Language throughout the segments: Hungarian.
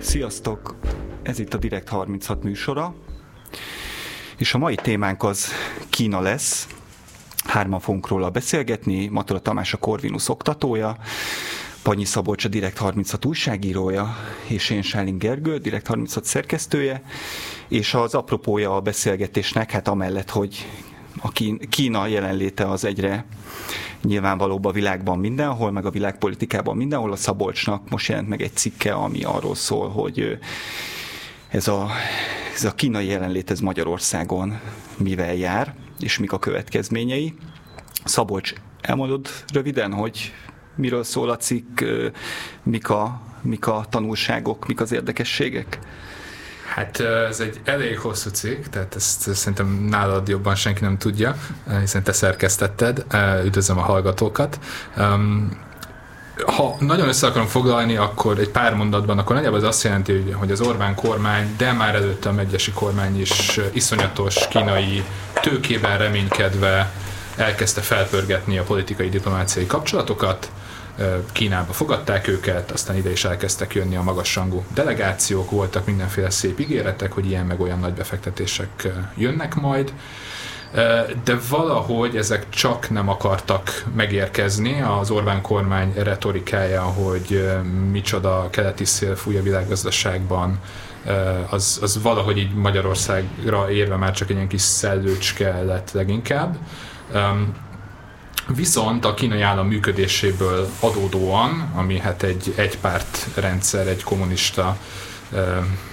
Sziasztok! Ez itt a Direkt 36 műsora, és a mai témánk az Kína lesz. Hárman fogunk róla beszélgetni, Matura Tamás a Corvinus oktatója, Panyi Szabolcs a Direkt 36 újságírója, és én Sáling Gergő, Direkt 36 szerkesztője, és az apropója a beszélgetésnek, hát amellett, hogy a Kína jelenléte az egyre nyilvánvalóbb a világban mindenhol, meg a világpolitikában mindenhol. A Szabolcsnak most jelent meg egy cikke, ami arról szól, hogy ez a, ez a kínai jelenlét ez Magyarországon mivel jár, és mik a következményei. Szabolcs, elmondod röviden, hogy miről szól a cikk, mik a, mik a tanulságok, mik az érdekességek? Hát ez egy elég hosszú cikk, tehát ezt szerintem nálad jobban senki nem tudja, hiszen te szerkesztetted. Üdvözlöm a hallgatókat. Ha nagyon össze akarom foglalni, akkor egy pár mondatban, akkor nagyjából ez azt jelenti, hogy az Orbán kormány, de már előtte a megyesi kormány is iszonyatos kínai tőkében reménykedve elkezdte felpörgetni a politikai diplomáciai kapcsolatokat, Kínába fogadták őket, aztán ide is elkezdtek jönni a magasrangú delegációk, voltak mindenféle szép ígéretek, hogy ilyen meg olyan nagy befektetések jönnek majd, de valahogy ezek csak nem akartak megérkezni. Az Orbán kormány retorikája, hogy micsoda keleti szél fúj a világgazdaságban, az, az valahogy így Magyarországra érve már csak egy ilyen kis szellőcske lett leginkább. Viszont a kínai állam működéséből adódóan, ami hát egy egypárt rendszer, egy kommunista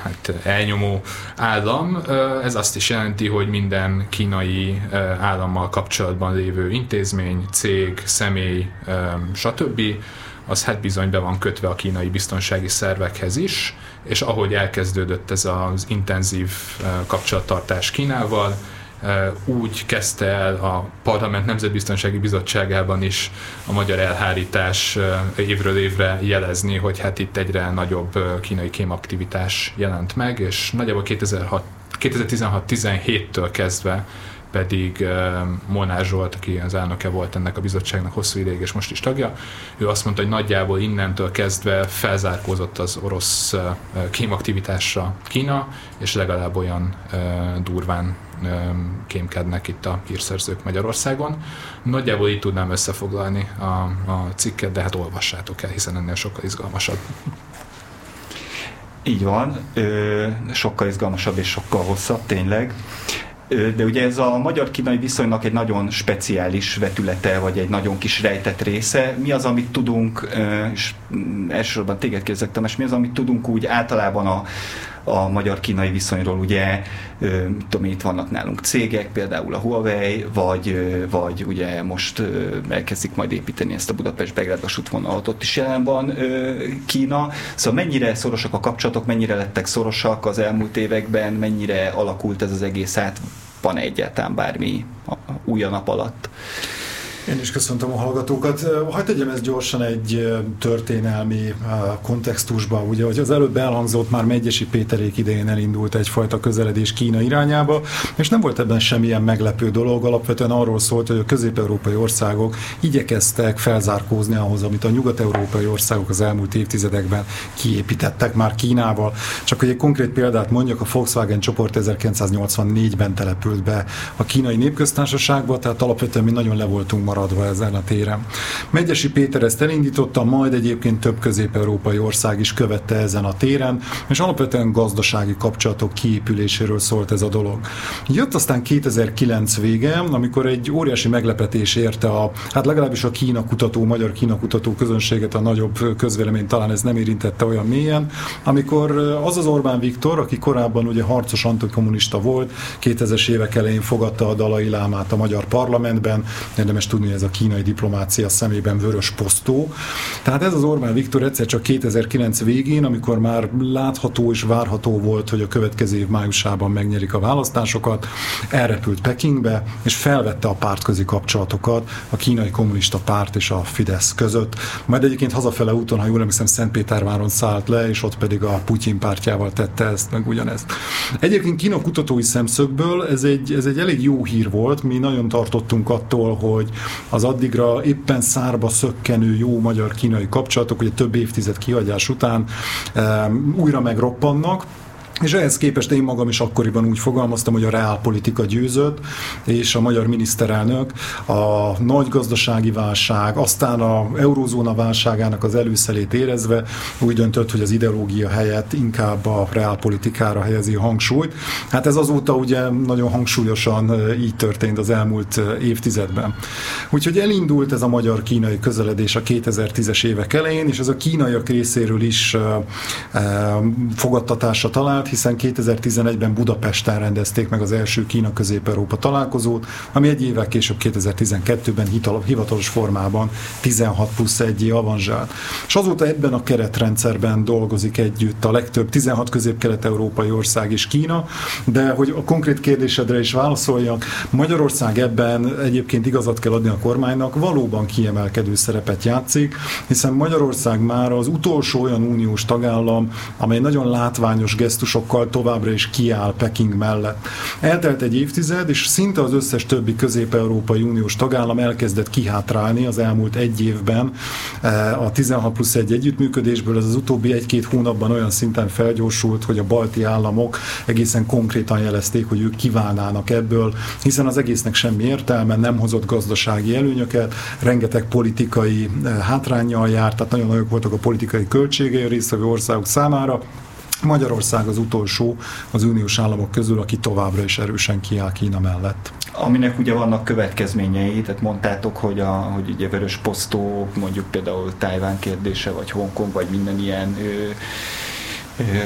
hát elnyomó állam. Ez azt is jelenti, hogy minden kínai állammal kapcsolatban lévő intézmény, cég, személy, stb. az hát bizony be van kötve a kínai biztonsági szervekhez is, és ahogy elkezdődött ez az intenzív kapcsolattartás Kínával, úgy kezdte el a Parlament Nemzetbiztonsági Bizottságában is a magyar elhárítás évről évre jelezni, hogy hát itt egyre nagyobb kínai kémaktivitás jelent meg, és nagyjából 2016-17-től kezdve pedig Molnár Zsolt, aki az elnöke volt ennek a bizottságnak hosszú ideig, és most is tagja, ő azt mondta, hogy nagyjából innentől kezdve felzárkózott az orosz kémaktivitásra Kína, és legalább olyan durván kémkednek itt a hírszerzők Magyarországon. Nagyjából így tudnám összefoglalni a, a cikket, de hát olvassátok el, hiszen ennél sokkal izgalmasabb. Így van, sokkal izgalmasabb és sokkal hosszabb tényleg. De ugye ez a magyar-kínai viszonynak egy nagyon speciális vetülete, vagy egy nagyon kis rejtett része. Mi az, amit tudunk, és mm, elsősorban téged kérdezek, és mi az, amit tudunk úgy általában a, a magyar-kínai viszonyról, ugye tudom, itt vannak nálunk cégek, például a Huawei, vagy, vagy ugye most elkezdik majd építeni ezt a Budapest-Belgrád vasútvonalat, ott is jelen van Kína. Szóval mennyire szorosak a kapcsolatok, mennyire lettek szorosak az elmúlt években, mennyire alakult ez az egész át, van egyáltalán bármi új a nap alatt? Én is köszöntöm a hallgatókat. Hagy tegyem ezt gyorsan egy történelmi kontextusba. Ugye, hogy az előbb elhangzott, már Megyesi Péterék idején elindult egyfajta közeledés Kína irányába, és nem volt ebben semmilyen meglepő dolog. Alapvetően arról szólt, hogy a közép-európai országok igyekeztek felzárkózni ahhoz, amit a nyugat-európai országok az elmúlt évtizedekben kiépítettek már Kínával. Csak hogy egy konkrét példát mondjak, a Volkswagen csoport 1984-ben települt be a kínai népköztársaságba, tehát alapvetően mi nagyon le voltunk maradva ezen a téren. Megyesi Péter ezt elindította, majd egyébként több közép-európai ország is követte ezen a téren, és alapvetően gazdasági kapcsolatok kiépüléséről szólt ez a dolog. Jött aztán 2009 vége, amikor egy óriási meglepetés érte a, hát legalábbis a Kína kutató, magyar Kína kutató közönséget, a nagyobb közvélemény talán ez nem érintette olyan mélyen, amikor az az Orbán Viktor, aki korábban ugye harcos antikommunista volt, 2000-es évek elején fogadta a Dalai Lámát a magyar parlamentben, érdemes tudni, tudni, ez a kínai diplomácia szemében vörös posztó. Tehát ez az Orbán Viktor egyszer csak 2009 végén, amikor már látható és várható volt, hogy a következő év májusában megnyerik a választásokat, elrepült Pekingbe, és felvette a pártközi kapcsolatokat a kínai kommunista párt és a Fidesz között. Majd egyébként hazafele úton, ha jól emlékszem, Szentpéterváron szállt le, és ott pedig a Putyin pártjával tette ezt, meg ugyanezt. Egyébként Kína kutatói szemszögből ez egy, ez egy elég jó hír volt, mi nagyon tartottunk attól, hogy az addigra éppen szárba szökkenő jó magyar-kínai kapcsolatok, ugye több évtized kihagyás után újra megroppannak, és ehhez képest én magam is akkoriban úgy fogalmaztam, hogy a reálpolitika győzött, és a magyar miniszterelnök a nagy gazdasági válság, aztán a eurózóna válságának az előszelét érezve úgy döntött, hogy az ideológia helyett inkább a reálpolitikára helyezi a hangsúlyt. Hát ez azóta ugye nagyon hangsúlyosan így történt az elmúlt évtizedben. Úgyhogy elindult ez a magyar-kínai közeledés a 2010-es évek elején, és ez a kínaiak részéről is fogadtatásra talált, hiszen 2011-ben Budapesten rendezték meg az első Kína-Közép-Európa találkozót, ami egy évvel később 2012-ben hivatalos formában 16 plusz 1 avanzsált. És azóta ebben a keretrendszerben dolgozik együtt a legtöbb 16 közép-kelet-európai ország és Kína, de hogy a konkrét kérdésedre is válaszoljak, Magyarország ebben egyébként igazat kell adni a kormánynak, valóban kiemelkedő szerepet játszik, hiszen Magyarország már az utolsó olyan uniós tagállam, amely nagyon látványos gesztus sokkal továbbra is kiáll Peking mellett. Eltelt egy évtized, és szinte az összes többi közép-európai uniós tagállam elkezdett kihátrálni az elmúlt egy évben eh, a 16 plusz egy együttműködésből. Ez az utóbbi egy-két hónapban olyan szinten felgyorsult, hogy a balti államok egészen konkrétan jelezték, hogy ők kiválnának ebből, hiszen az egésznek semmi értelme, nem hozott gazdasági előnyöket, rengeteg politikai eh, hátrányjal járt, tehát nagyon nagyok voltak a politikai költségei a résztvevő országok számára, Magyarország az utolsó az uniós államok közül, aki továbbra is erősen kiáll Kína mellett. Aminek ugye vannak következményei, tehát mondtátok, hogy, a, hogy ugye vörös posztó, mondjuk például Tájván kérdése, vagy Hongkong, vagy minden ilyen ö,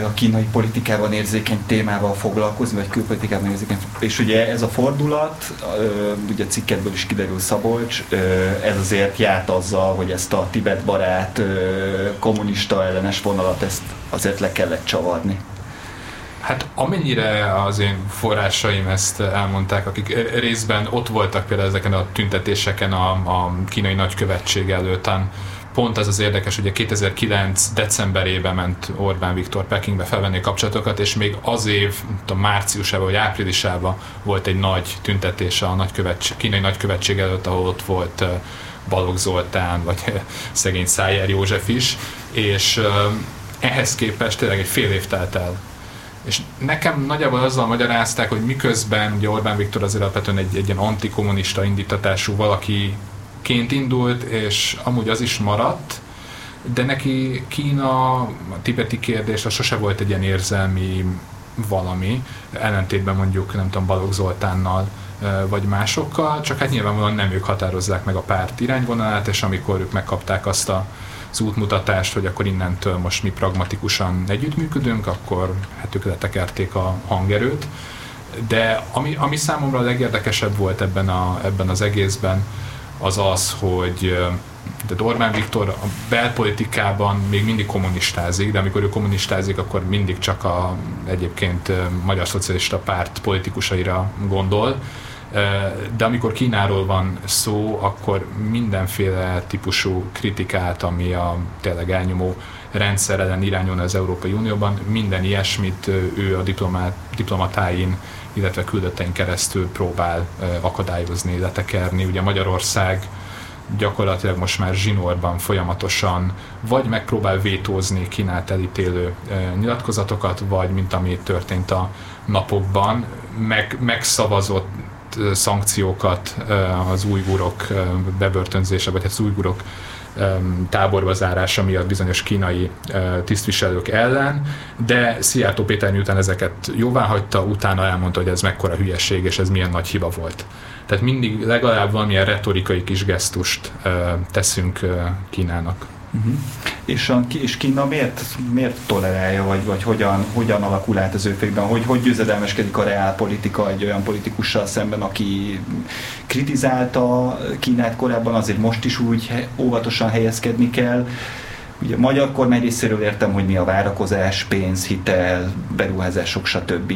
a kínai politikában érzékeny témával foglalkozni, vagy külpolitikában érzékeny. És ugye ez a fordulat, ugye a cikketből is kiderül Szabolcs, ez azért járt azzal, hogy ezt a Tibet barát kommunista ellenes vonalat ezt azért le kellett csavarni. Hát amennyire az én forrásaim ezt elmondták, akik részben ott voltak például ezeken a tüntetéseken a, a kínai nagykövetség előtán, pont ez az érdekes, hogy a 2009 decemberében ment Orbán Viktor Pekingbe felvenni kapcsolatokat, és még az év, a márciusában vagy áprilisában volt egy nagy tüntetés a nagykövetség, kínai nagykövetség előtt, ahol ott volt Balogh Zoltán, vagy szegény Szájer József is, és ehhez képest tényleg egy fél év telt el. És nekem nagyjából azzal magyarázták, hogy miközben ugye Orbán Viktor azért alapvetően egy, egy ilyen antikommunista indítatású valaki ként indult, és amúgy az is maradt, de neki Kína, a tibeti kérdés, az sose volt egy ilyen érzelmi valami, ellentétben mondjuk, nem tudom, Balogh Zoltánnal, vagy másokkal, csak hát nyilvánvalóan nem ők határozzák meg a párt irányvonalát, és amikor ők megkapták azt a, az útmutatást, hogy akkor innentől most mi pragmatikusan együttműködünk, akkor hát ők letekerték a hangerőt. De ami, ami számomra a legérdekesebb volt ebben, a, ebben az egészben, az az, hogy de Orbán Viktor a belpolitikában még mindig kommunistázik, de amikor ő kommunistázik, akkor mindig csak a egyébként Magyar Szocialista Párt politikusaira gondol. De amikor Kínáról van szó, akkor mindenféle típusú kritikát, ami a tényleg elnyomó rendszer ellen irányulna az Európai Unióban, minden ilyesmit ő a diplomát, diplomatáin illetve küldöttein keresztül próbál akadályozni, letekerni. Ugye Magyarország gyakorlatilag most már zsinórban folyamatosan vagy megpróbál vétózni Kínát elítélő nyilatkozatokat, vagy mint ami történt a napokban, meg, megszavazott szankciókat az újgurok bebörtönzése, vagy hát az újgurok táborba zárása miatt bizonyos kínai tisztviselők ellen, de Szijjártó Péter miután ezeket jóvá hagyta, utána elmondta, hogy ez mekkora hülyeség, és ez milyen nagy hiba volt. Tehát mindig legalább valamilyen retorikai kis gesztust teszünk Kínának. Uh-huh. És, a, és Kína miért, miért tolerálja, vagy, vagy hogyan, hogyan alakul át az ő fejében, hogy, hogy győzedelmeskedik a reálpolitika egy olyan politikussal szemben, aki kritizálta Kínát korábban, azért most is úgy óvatosan helyezkedni kell. Ugye a magyar kormány részéről értem, hogy mi a várakozás, pénz, hitel, beruházások, stb.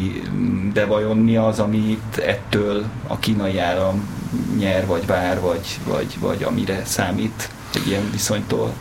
De vajon mi az, amit ettől a kínai állam nyer, vagy vár, vagy, vagy, vagy amire számít egy ilyen viszonytól?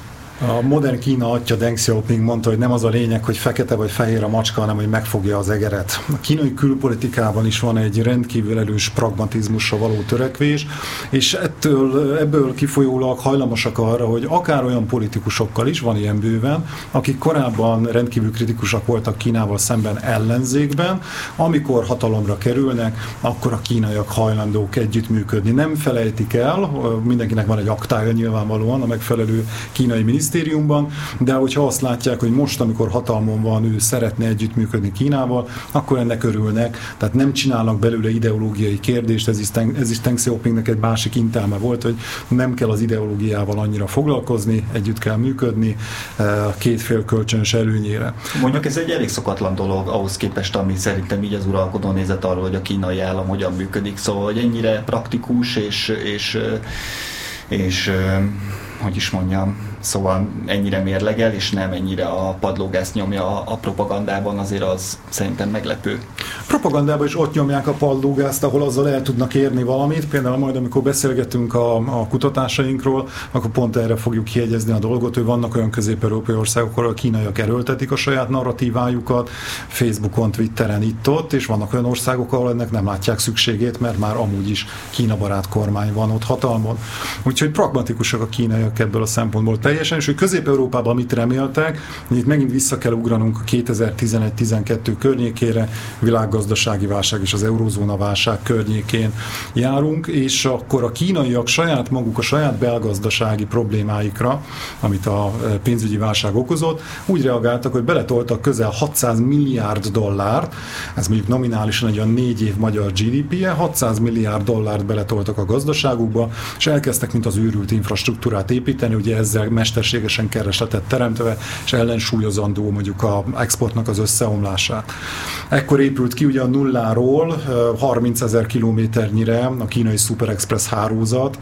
A modern Kína atya Deng Xiaoping mondta, hogy nem az a lényeg, hogy fekete vagy fehér a macska, hanem hogy megfogja az egeret. A kínai külpolitikában is van egy rendkívül erős pragmatizmusra való törekvés, és ettől, ebből kifolyólag hajlamosak arra, hogy akár olyan politikusokkal is, van ilyen bőven, akik korábban rendkívül kritikusak voltak Kínával szemben ellenzékben, amikor hatalomra kerülnek, akkor a kínaiak hajlandók együttműködni. Nem felejtik el, mindenkinek van egy aktája nyilvánvalóan a megfelelő kínai minisztériumban, de hogyha azt látják, hogy most, amikor hatalmon van, ő szeretne együttműködni Kínával, akkor ennek örülnek. Tehát nem csinálnak belőle ideológiai kérdést, ez is, ez is Deng Xiaopingnek egy másik intelme volt, hogy nem kell az ideológiával annyira foglalkozni, együtt kell működni, eh, a két fél kölcsönös előnyére. Mondjuk ez egy elég szokatlan dolog ahhoz képest, ami szerintem így az uralkodó nézet arról, hogy a kínai állam hogyan működik, szóval hogy ennyire praktikus és, és, és, és hogy is mondjam, Szóval ennyire mérlegel, és nem ennyire a padlógász nyomja a, propagandában, azért az szerintem meglepő. Propagandában is ott nyomják a padlógázt, ahol azzal el tudnak érni valamit. Például majd, amikor beszélgetünk a, a kutatásainkról, akkor pont erre fogjuk kiegyezni a dolgot, hogy vannak olyan közép-európai országok, ahol a kínaiak erőltetik a saját narratívájukat, Facebookon, Twitteren itt-ott, és vannak olyan országok, ahol ennek nem látják szükségét, mert már amúgy is Kína barát kormány van ott hatalmon. Úgyhogy pragmatikusak a kínaiak ebből a szempontból teljesen, és hogy Közép-Európában mit reméltek, itt megint vissza kell ugranunk a 2011-12 környékére, világgazdasági válság és az eurózóna válság környékén járunk, és akkor a kínaiak saját maguk, a saját belgazdasági problémáikra, amit a e, pénzügyi válság okozott, úgy reagáltak, hogy beletoltak közel 600 milliárd dollárt, ez mondjuk nominálisan egy olyan négy év magyar GDP-je, 600 milliárd dollárt beletoltak a gazdaságukba, és elkezdtek, mint az őrült infrastruktúrát építeni, ugye ezzel mesterségesen keresletet teremtve, és ellensúlyozandó mondjuk a exportnak az összeomlását. Ekkor épült ki ugye a nulláról 30 ezer kilométernyire a kínai Super Express hálózat,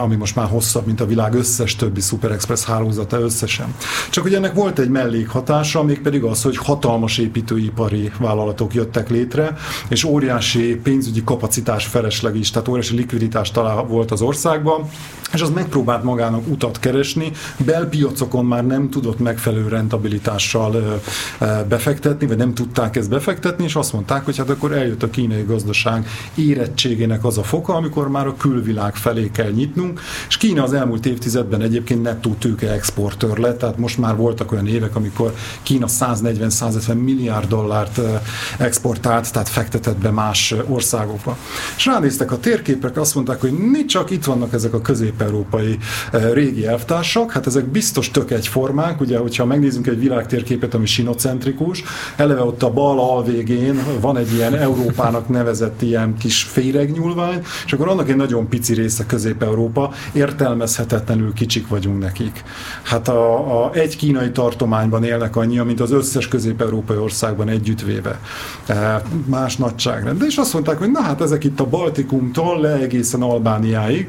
ami most már hosszabb, mint a világ összes többi Super Express hálózata összesen. Csak hogy ennek volt egy mellékhatása, pedig az, hogy hatalmas építőipari vállalatok jöttek létre, és óriási pénzügyi kapacitás felesleg is, tehát óriási likviditás talál volt az országban, és az megpróbált magának utat keresni, belpiacokon már nem tudott megfelelő rentabilitással befektetni, vagy nem tudták ezt befektetni, és azt mondták, hogy hát akkor eljött a kínai gazdaság érettségének az a foka, amikor már a külvilág felé kell nyitnunk, és Kína az elmúlt évtizedben egyébként nettó tőke exportőr lett, tehát most már voltak olyan évek, amikor Kína 140-150 milliárd dollárt exportált, tehát fektetett be más országokba. És ránéztek a térképek, azt mondták, hogy nincs csak itt vannak ezek a közép-európai régi elvtársak, hát ezek biztos tök egyformák, ugye, hogyha megnézzünk egy világtérképet, ami sinocentrikus, eleve ott a bal alvégén van egy ilyen Európának nevezett ilyen kis féregnyúlvány, és akkor annak egy nagyon pici része Közép-Európa, értelmezhetetlenül kicsik vagyunk nekik. Hát a, a egy kínai tartományban élnek annyi, mint az összes közép-európai országban együttvéve. E, más nagyságrend. És azt mondták, hogy na hát ezek itt a Baltikumtól le egészen Albániáig,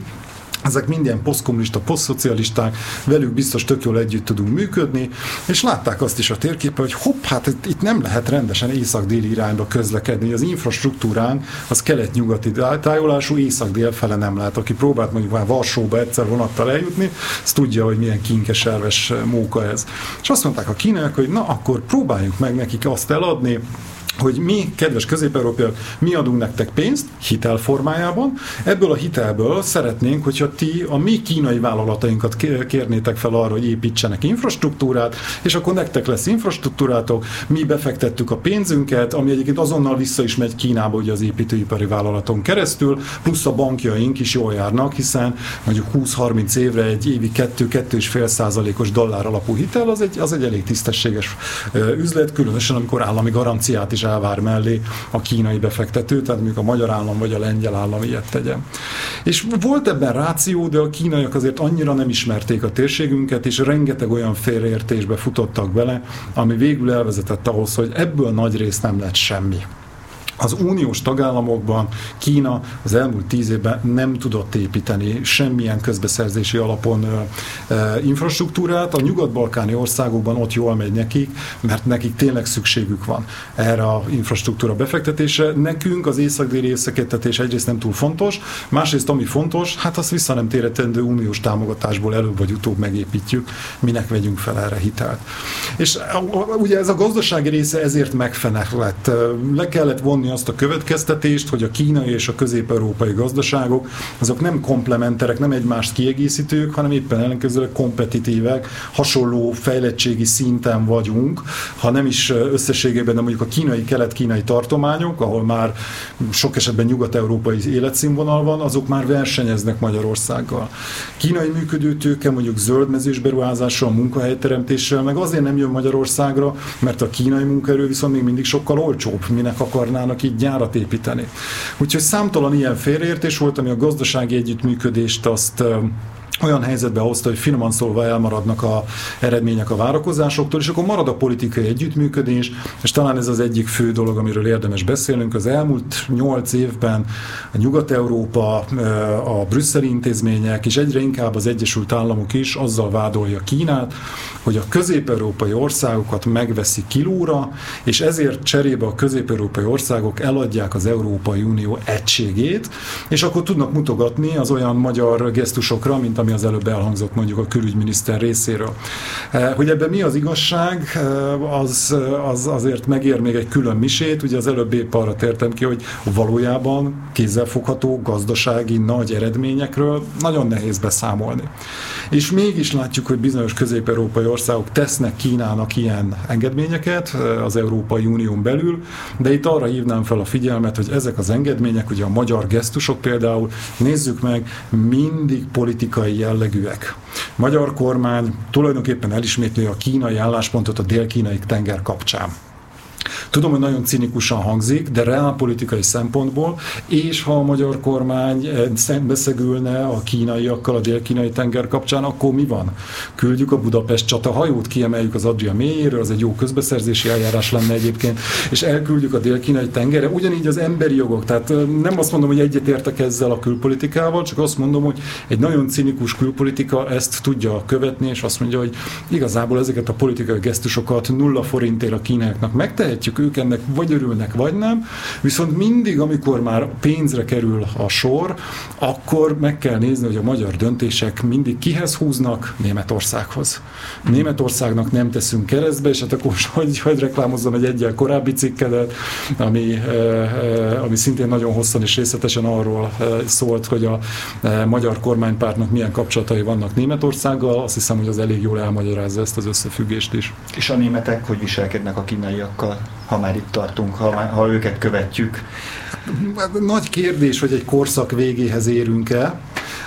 ezek minden posztkommunista, posztszocialisták, velük biztos tök jól együtt tudunk működni, és látták azt is a térképen, hogy hopp, hát itt nem lehet rendesen észak-déli irányba közlekedni, az infrastruktúrán az kelet-nyugati tájolású, észak-dél fele nem lehet. Aki próbált mondjuk már Varsóba egyszer vonattal eljutni, az tudja, hogy milyen kinkeserves móka ez. És azt mondták a kínaiak, hogy na, akkor próbáljuk meg nekik azt eladni, hogy mi, kedves közép mi adunk nektek pénzt hitel formájában, ebből a hitelből szeretnénk, hogyha ti a mi kínai vállalatainkat kérnétek fel arra, hogy építsenek infrastruktúrát, és akkor nektek lesz infrastruktúrátok, mi befektettük a pénzünket, ami egyébként azonnal vissza is megy Kínába ugye az építőipari vállalaton keresztül, plusz a bankjaink is jól járnak, hiszen mondjuk 20-30 évre egy évi 2-2,5 százalékos dollár alapú hitel, az egy, az egy elég tisztességes üzlet, különösen amikor állami garanciát is elvár mellé a kínai befektető, tehát mondjuk a magyar állam vagy a lengyel állam ilyet tegyen. És volt ebben ráció, de a kínaiak azért annyira nem ismerték a térségünket, és rengeteg olyan félreértésbe futottak bele, ami végül elvezetett ahhoz, hogy ebből nagy rész nem lett semmi. Az uniós tagállamokban Kína az elmúlt tíz évben nem tudott építeni semmilyen közbeszerzési alapon infrastruktúrát. A nyugat-balkáni országokban ott jól megy nekik, mert nekik tényleg szükségük van erre a infrastruktúra befektetése. Nekünk az észak-déli összekettetés egyrészt nem túl fontos, másrészt ami fontos, hát azt vissza nem téretendő uniós támogatásból előbb vagy utóbb megépítjük, minek vegyünk fel erre hitelt. És ugye ez a gazdasági része ezért megfenek lett. Le kellett vonni levonni azt a következtetést, hogy a kínai és a közép-európai gazdaságok azok nem komplementerek, nem egymást kiegészítők, hanem éppen ellenkezőleg kompetitívek, hasonló fejlettségi szinten vagyunk, ha nem is összességében, de mondjuk a kínai, kelet-kínai tartományok, ahol már sok esetben nyugat-európai életszínvonal van, azok már versenyeznek Magyarországgal. Kínai működő tőke mondjuk zöldmezős beruházással, munkahelyteremtéssel, meg azért nem jön Magyarországra, mert a kínai munkaerő viszont még mindig sokkal olcsóbb, minek akarnának tudnak így gyárat építeni. Úgyhogy számtalan ilyen félreértés volt, ami a gazdasági együttműködést azt olyan helyzetbe hozta, hogy finoman szólva elmaradnak a eredmények a várakozásoktól, és akkor marad a politikai együttműködés, és talán ez az egyik fő dolog, amiről érdemes beszélnünk. Az elmúlt nyolc évben a Nyugat-Európa, a brüsszeli intézmények, és egyre inkább az Egyesült Államok is azzal vádolja Kínát, hogy a közép-európai országokat megveszi kilóra, és ezért cserébe a közép-európai országok eladják az Európai Unió egységét, és akkor tudnak mutogatni az olyan magyar gesztusokra, mint ami az előbb elhangzott mondjuk a külügyminiszter részéről. Eh, hogy ebben mi az igazság, eh, az, az azért megér még egy külön misét, ugye az előbb épp arra tértem ki, hogy valójában kézzelfogható gazdasági nagy eredményekről nagyon nehéz beszámolni. És mégis látjuk, hogy bizonyos közép-európai országok tesznek Kínának ilyen engedményeket eh, az Európai Unión belül, de itt arra hívnám fel a figyelmet, hogy ezek az engedmények, ugye a magyar gesztusok például, nézzük meg, mindig politikai politikai jellegűek. Magyar kormány tulajdonképpen elismétli a kínai álláspontot a dél-kínai tenger kapcsán. Tudom, hogy nagyon cinikusan hangzik, de reálpolitikai szempontból, és ha a magyar kormány eh, szembeszegülne a kínaiakkal a dél-kínai tenger kapcsán, akkor mi van? Küldjük a Budapest csata hajót, kiemeljük az Adria mélyéről, az egy jó közbeszerzési eljárás lenne egyébként, és elküldjük a dél-kínai tengerre. Ugyanígy az emberi jogok, tehát eh, nem azt mondom, hogy egyetértek ezzel a külpolitikával, csak azt mondom, hogy egy nagyon cinikus külpolitika ezt tudja követni, és azt mondja, hogy igazából ezeket a politikai gesztusokat nulla forintért a kínaiaknak megtehetjük, ők ennek vagy örülnek, vagy nem, viszont mindig, amikor már pénzre kerül a sor, akkor meg kell nézni, hogy a magyar döntések mindig kihez húznak? Németországhoz. Németországnak nem teszünk keresztbe, és hát akkor hogy, hogy reklámozzam egy egyel korábbi cikkedet, ami, eh, eh, ami szintén nagyon hosszan és részletesen arról eh, szólt, hogy a magyar kormánypártnak milyen kapcsolatai vannak Németországgal, azt hiszem, hogy az elég jól elmagyarázza ezt az összefüggést is. És a németek hogy viselkednek a kínaiakkal? Ha már itt tartunk, ha, ha őket követjük. Nagy kérdés, hogy egy korszak végéhez érünk-e.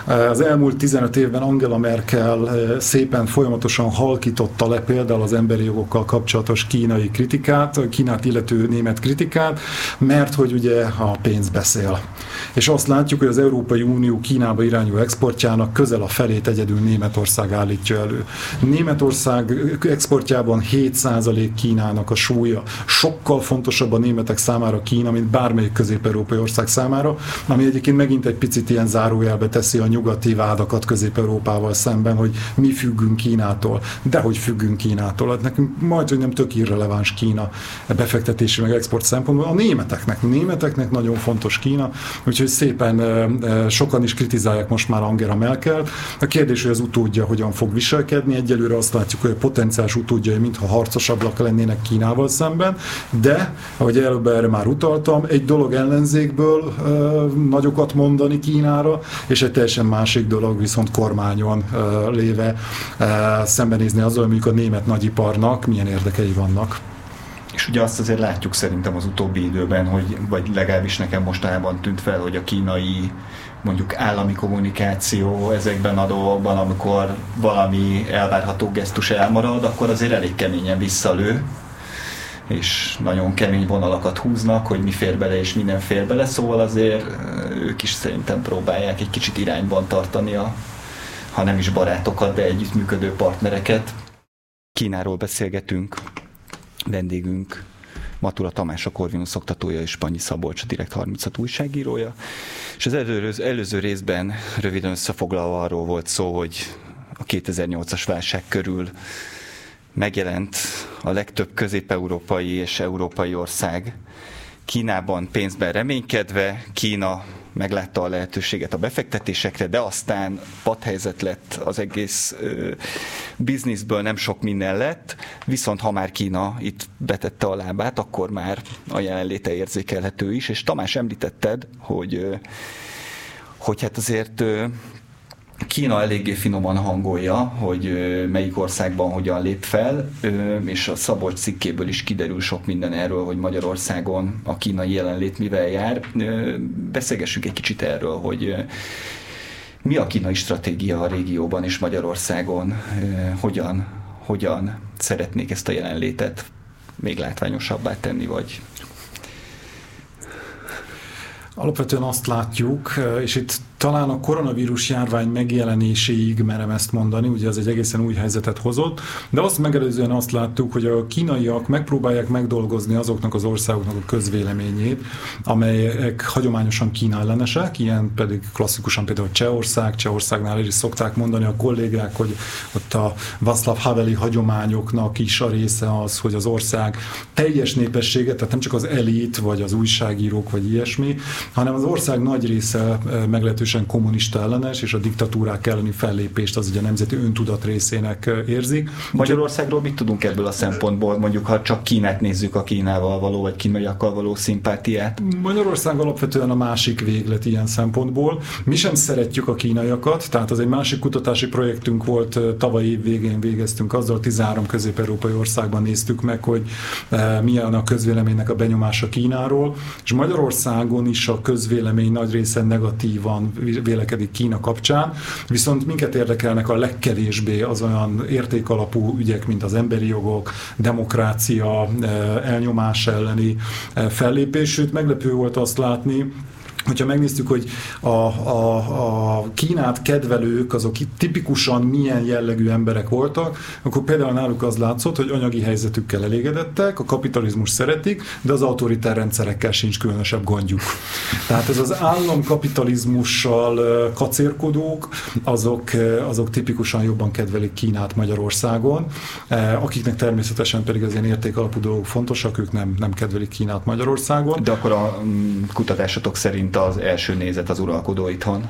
Az elmúlt 15 évben Angela Merkel eh, szépen folyamatosan halkította le például az emberi jogokkal kapcsolatos kínai kritikát, Kínát illető német kritikát, mert hogy ugye a pénz beszél. És azt látjuk, hogy az Európai Unió Kínába irányuló exportjának közel a felét egyedül Németország állítja elő. Németország exportjában 7% Kínának a súlya. Sokkal fontosabb a németek számára Kína, mint bármelyik közép-európai ország számára, ami egyébként megint egy picit ilyen zárójelbe teszi a nyugati vádakat Közép-Európával szemben, hogy mi függünk Kínától. De hogy függünk Kínától. Hát nekünk majd, hogy nem tök irreleváns Kína befektetési meg export szempontból. A németeknek, németeknek nagyon fontos Kína, úgyhogy szépen sokan is kritizálják most már Angela Merkel. A kérdés, hogy az utódja hogyan fog viselkedni. Egyelőre azt látjuk, hogy a potenciális utódjai mintha harcosabbak lennének Kínával szemben, de, ahogy előbb erre már utaltam, egy dolog ellenzékből nagyokat mondani Kínára, és egy teljesen másik dolog viszont kormányon léve szembenézni azzal, mondjuk a német nagyiparnak milyen érdekei vannak. És ugye azt azért látjuk szerintem az utóbbi időben, hogy, vagy legalábbis nekem mostanában tűnt fel, hogy a kínai mondjuk állami kommunikáció ezekben a dolgokban, amikor valami elvárható gesztus elmarad, akkor azért elég keményen visszalő, és nagyon kemény vonalakat húznak, hogy mi fér bele és mi nem fér bele, szóval azért ők is szerintem próbálják egy kicsit irányban tartani a, ha nem is barátokat, de együttműködő partnereket. Kínáról beszélgetünk, vendégünk Matula Tamás a Corvinus oktatója és Panyi Szabolcs a Direkt 36 újságírója. És az előző, előző részben röviden összefoglalva arról volt szó, hogy a 2008-as válság körül megjelent a legtöbb közép-európai és európai ország Kínában pénzben reménykedve, Kína meglátta a lehetőséget a befektetésekre, de aztán padhelyzet lett az egész ö, bizniszből, nem sok minden lett, viszont ha már Kína itt betette a lábát, akkor már a jelenléte érzékelhető is, és Tamás említetted, hogy, ö, hogy hát azért Kína eléggé finoman hangolja, hogy melyik országban hogyan lép fel, és a Szabolcs cikkéből is kiderül sok minden erről, hogy Magyarországon a kínai jelenlét mivel jár. Beszélgessünk egy kicsit erről, hogy mi a kínai stratégia a régióban és Magyarországon, hogyan, hogyan szeretnék ezt a jelenlétet még látványosabbá tenni, vagy Alapvetően azt látjuk, és itt talán a koronavírus járvány megjelenéséig merem ezt mondani, ugye ez egy egészen új helyzetet hozott, de azt megelőzően azt láttuk, hogy a kínaiak megpróbálják megdolgozni azoknak az országoknak a közvéleményét, amelyek hagyományosan Kína ellenesek, ilyen pedig klasszikusan például Csehország, Csehországnál is szokták mondani a kollégák, hogy ott a Václav Haveli hagyományoknak is a része az, hogy az ország teljes népessége, tehát nem csak az elit, vagy az újságírók, vagy ilyesmi, hanem az ország nagy része eh, meglehetősen erősen kommunista ellenes, és a diktatúrák elleni fellépést az ugye a nemzeti öntudat részének érzik. Magyarországról mit tudunk ebből a szempontból, mondjuk ha csak Kínát nézzük a Kínával való, vagy kínaiakkal való szimpátiát? Magyarország alapvetően a másik véglet ilyen szempontból. Mi sem szeretjük a kínaiakat, tehát az egy másik kutatási projektünk volt, tavaly év végén végeztünk azzal, 13 közép-európai országban néztük meg, hogy milyen a közvéleménynek a benyomása Kínáról, és Magyarországon is a közvélemény nagy része negatívan vélekedik Kína kapcsán, viszont minket érdekelnek a legkevésbé az olyan értékalapú ügyek, mint az emberi jogok, demokrácia, eh, elnyomás elleni eh, fellépés, sőt meglepő volt azt látni, hogyha megnéztük, hogy a, a, a Kínát kedvelők, azok tipikusan milyen jellegű emberek voltak, akkor például náluk az látszott, hogy anyagi helyzetükkel elégedettek, a kapitalizmus szeretik, de az autoritár rendszerekkel sincs különösebb gondjuk. Tehát ez az államkapitalizmussal kacérkodók, azok, azok tipikusan jobban kedvelik Kínát Magyarországon, akiknek természetesen pedig az ilyen értékalapú dolgok fontosak, ők nem, nem kedvelik Kínát Magyarországon. De akkor a mm, kutatásatok szerint mint az első nézet az uralkodó itthon.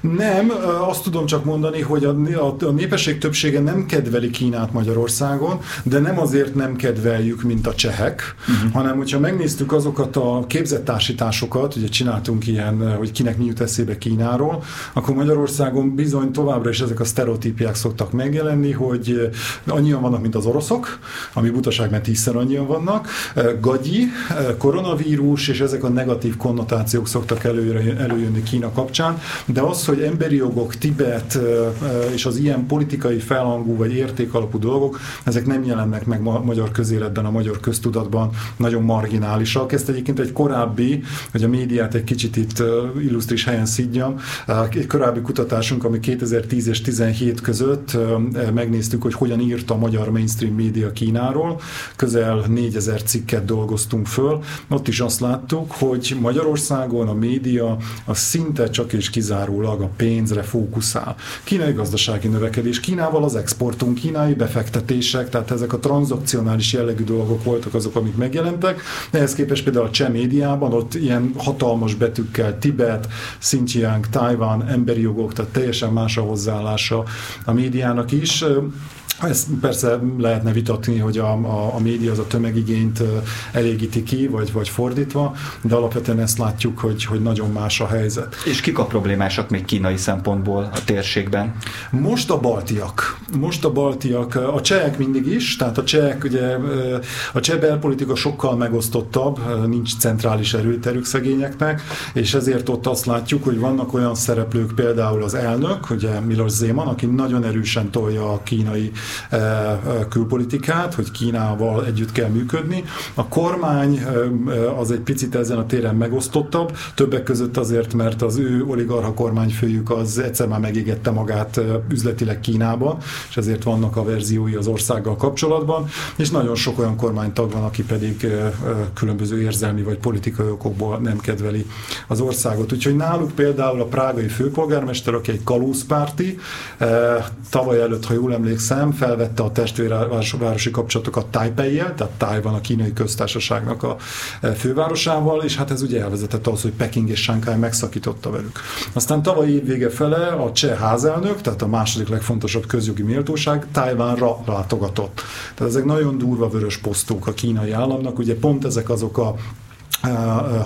Nem, azt tudom csak mondani, hogy a, a népesség többsége nem kedveli Kínát Magyarországon, de nem azért nem kedveljük, mint a csehek, uh-huh. hanem hogyha megnéztük azokat a képzettársításokat, ugye csináltunk ilyen, hogy kinek mi jut eszébe Kínáról, akkor Magyarországon bizony továbbra is ezek a sztereotípiák szoktak megjelenni, hogy annyian vannak, mint az oroszok, ami butaság, mert tízszer annyian vannak, gagyi, koronavírus, és ezek a negatív konnotációk szoktak szoktak előre, előjönni Kína kapcsán, de az, hogy emberi jogok, Tibet és az ilyen politikai felhangú vagy értékalapú dolgok, ezek nem jelennek meg ma magyar közéletben, a magyar köztudatban, nagyon marginálisak. Ezt egyébként egy korábbi, hogy a médiát egy kicsit itt illusztris helyen szidjam, egy korábbi kutatásunk, ami 2010 és 17 között megnéztük, hogy hogyan írt a magyar mainstream média Kínáról. Közel 4000 cikket dolgoztunk föl. Ott is azt láttuk, hogy Magyarországon a média az szinte csak és kizárólag a pénzre fókuszál. Kínai gazdasági növekedés, Kínával az exportunk, kínai befektetések, tehát ezek a tranzakcionális jellegű dolgok voltak azok, amik megjelentek. Ehhez képest például a cseh médiában ott ilyen hatalmas betűkkel Tibet, Xinjiang, Taiwan, emberi jogok, tehát teljesen más a hozzáállása a médiának is. Ezt persze lehetne vitatni, hogy a, a, a média az a tömegigényt elégíti ki, vagy, vagy fordítva, de alapvetően ezt látjuk, hogy, hogy nagyon más a helyzet. És kik a problémásak még kínai szempontból a térségben? Most a baltiak. Most a baltiak, a csehek mindig is, tehát a csehek, ugye a cseh belpolitika sokkal megosztottabb, nincs centrális erőterük szegényeknek, és ezért ott azt látjuk, hogy vannak olyan szereplők, például az elnök, ugye Milos Zeman, aki nagyon erősen tolja a kínai külpolitikát, hogy Kínával együtt kell működni. A kormány e, az egy picit ezen a téren megosztottabb, többek között azért, mert az ő oligarha kormányfőjük az egyszer már megégette magát üzletileg Kínába, és ezért vannak a verziói az országgal kapcsolatban, és nagyon sok olyan kormánytag van, aki pedig különböző érzelmi vagy politikai okokból nem kedveli az országot. Úgyhogy náluk például a prágai főpolgármester, aki egy kalózpárti, tavaly előtt, ha jól emlékszem, felvette a testvérvárosi kapcsolatokat Taipei-jel, tehát Tájvan a kínai köztársaságnak a fővárosával, és hát ez ugye elvezetett ahhoz, hogy Peking és Shanghai megszakította velük. Aztán tavaly év vége fele a cseh házelnök, tehát a második legfontosabb közjogi méltóság Tájvánra látogatott. Tehát ezek nagyon durva vörös posztók a kínai államnak, ugye pont ezek azok a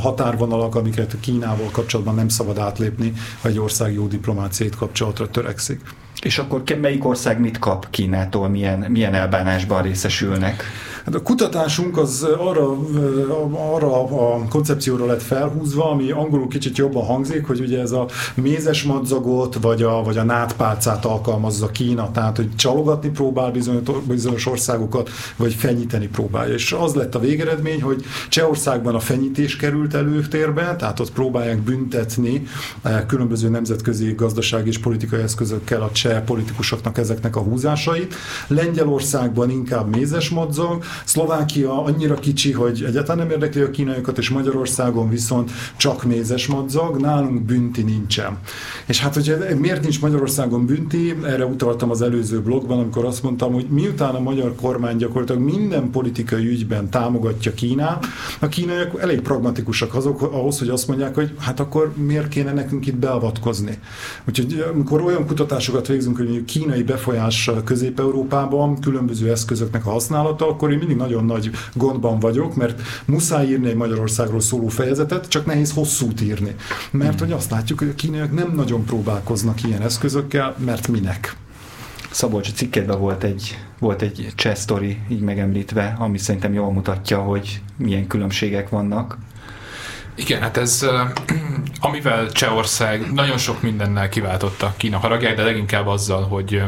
határvonalak, amiket Kínával kapcsolatban nem szabad átlépni, ha egy ország jó diplomáciai kapcsolatra törekszik. És akkor melyik ország mit kap Kínától, milyen, milyen elbánásban részesülnek? Hát a kutatásunk az arra, arra a koncepcióra lett felhúzva, ami angolul kicsit jobban hangzik, hogy ugye ez a mézes madzagot, vagy a, vagy a nátpálcát alkalmazza Kína, tehát hogy csalogatni próbál bizonyos, országokat, vagy fenyíteni próbálja. És az lett a végeredmény, hogy Csehországban a fenyítés került előtérbe, tehát ott próbálják büntetni eh, különböző nemzetközi gazdasági és politikai eszközökkel a cseh politikusoknak ezeknek a húzásait. Lengyelországban inkább mézes madzag, Szlovákia annyira kicsi, hogy egyáltalán nem érdekli a kínaiakat, és Magyarországon viszont csak mézes madzag, nálunk bünti nincsen. És hát, hogy miért nincs Magyarországon bünti, erre utaltam az előző blogban, amikor azt mondtam, hogy miután a magyar kormány gyakorlatilag minden politikai ügyben támogatja Kínát, a kínaiak elég pragmatikusak azok, ahhoz, hogy azt mondják, hogy hát akkor miért kéne nekünk itt beavatkozni. Úgyhogy amikor olyan kutatásokat végzünk, hogy kínai befolyás Közép-Európában, különböző eszközöknek a használata, akkor én mindig nagyon nagy gondban vagyok, mert muszáj írni egy Magyarországról szóló fejezetet, csak nehéz hosszút írni. Mert hogy azt látjuk, hogy a kínaiak nem nagyon próbálkoznak ilyen eszközökkel, mert minek. Szabolcs cikkedben volt egy, volt egy cseh sztori így megemlítve, ami szerintem jól mutatja, hogy milyen különbségek vannak. Igen, hát ez, amivel Csehország nagyon sok mindennel kiváltotta Kína haragját, de leginkább azzal, hogy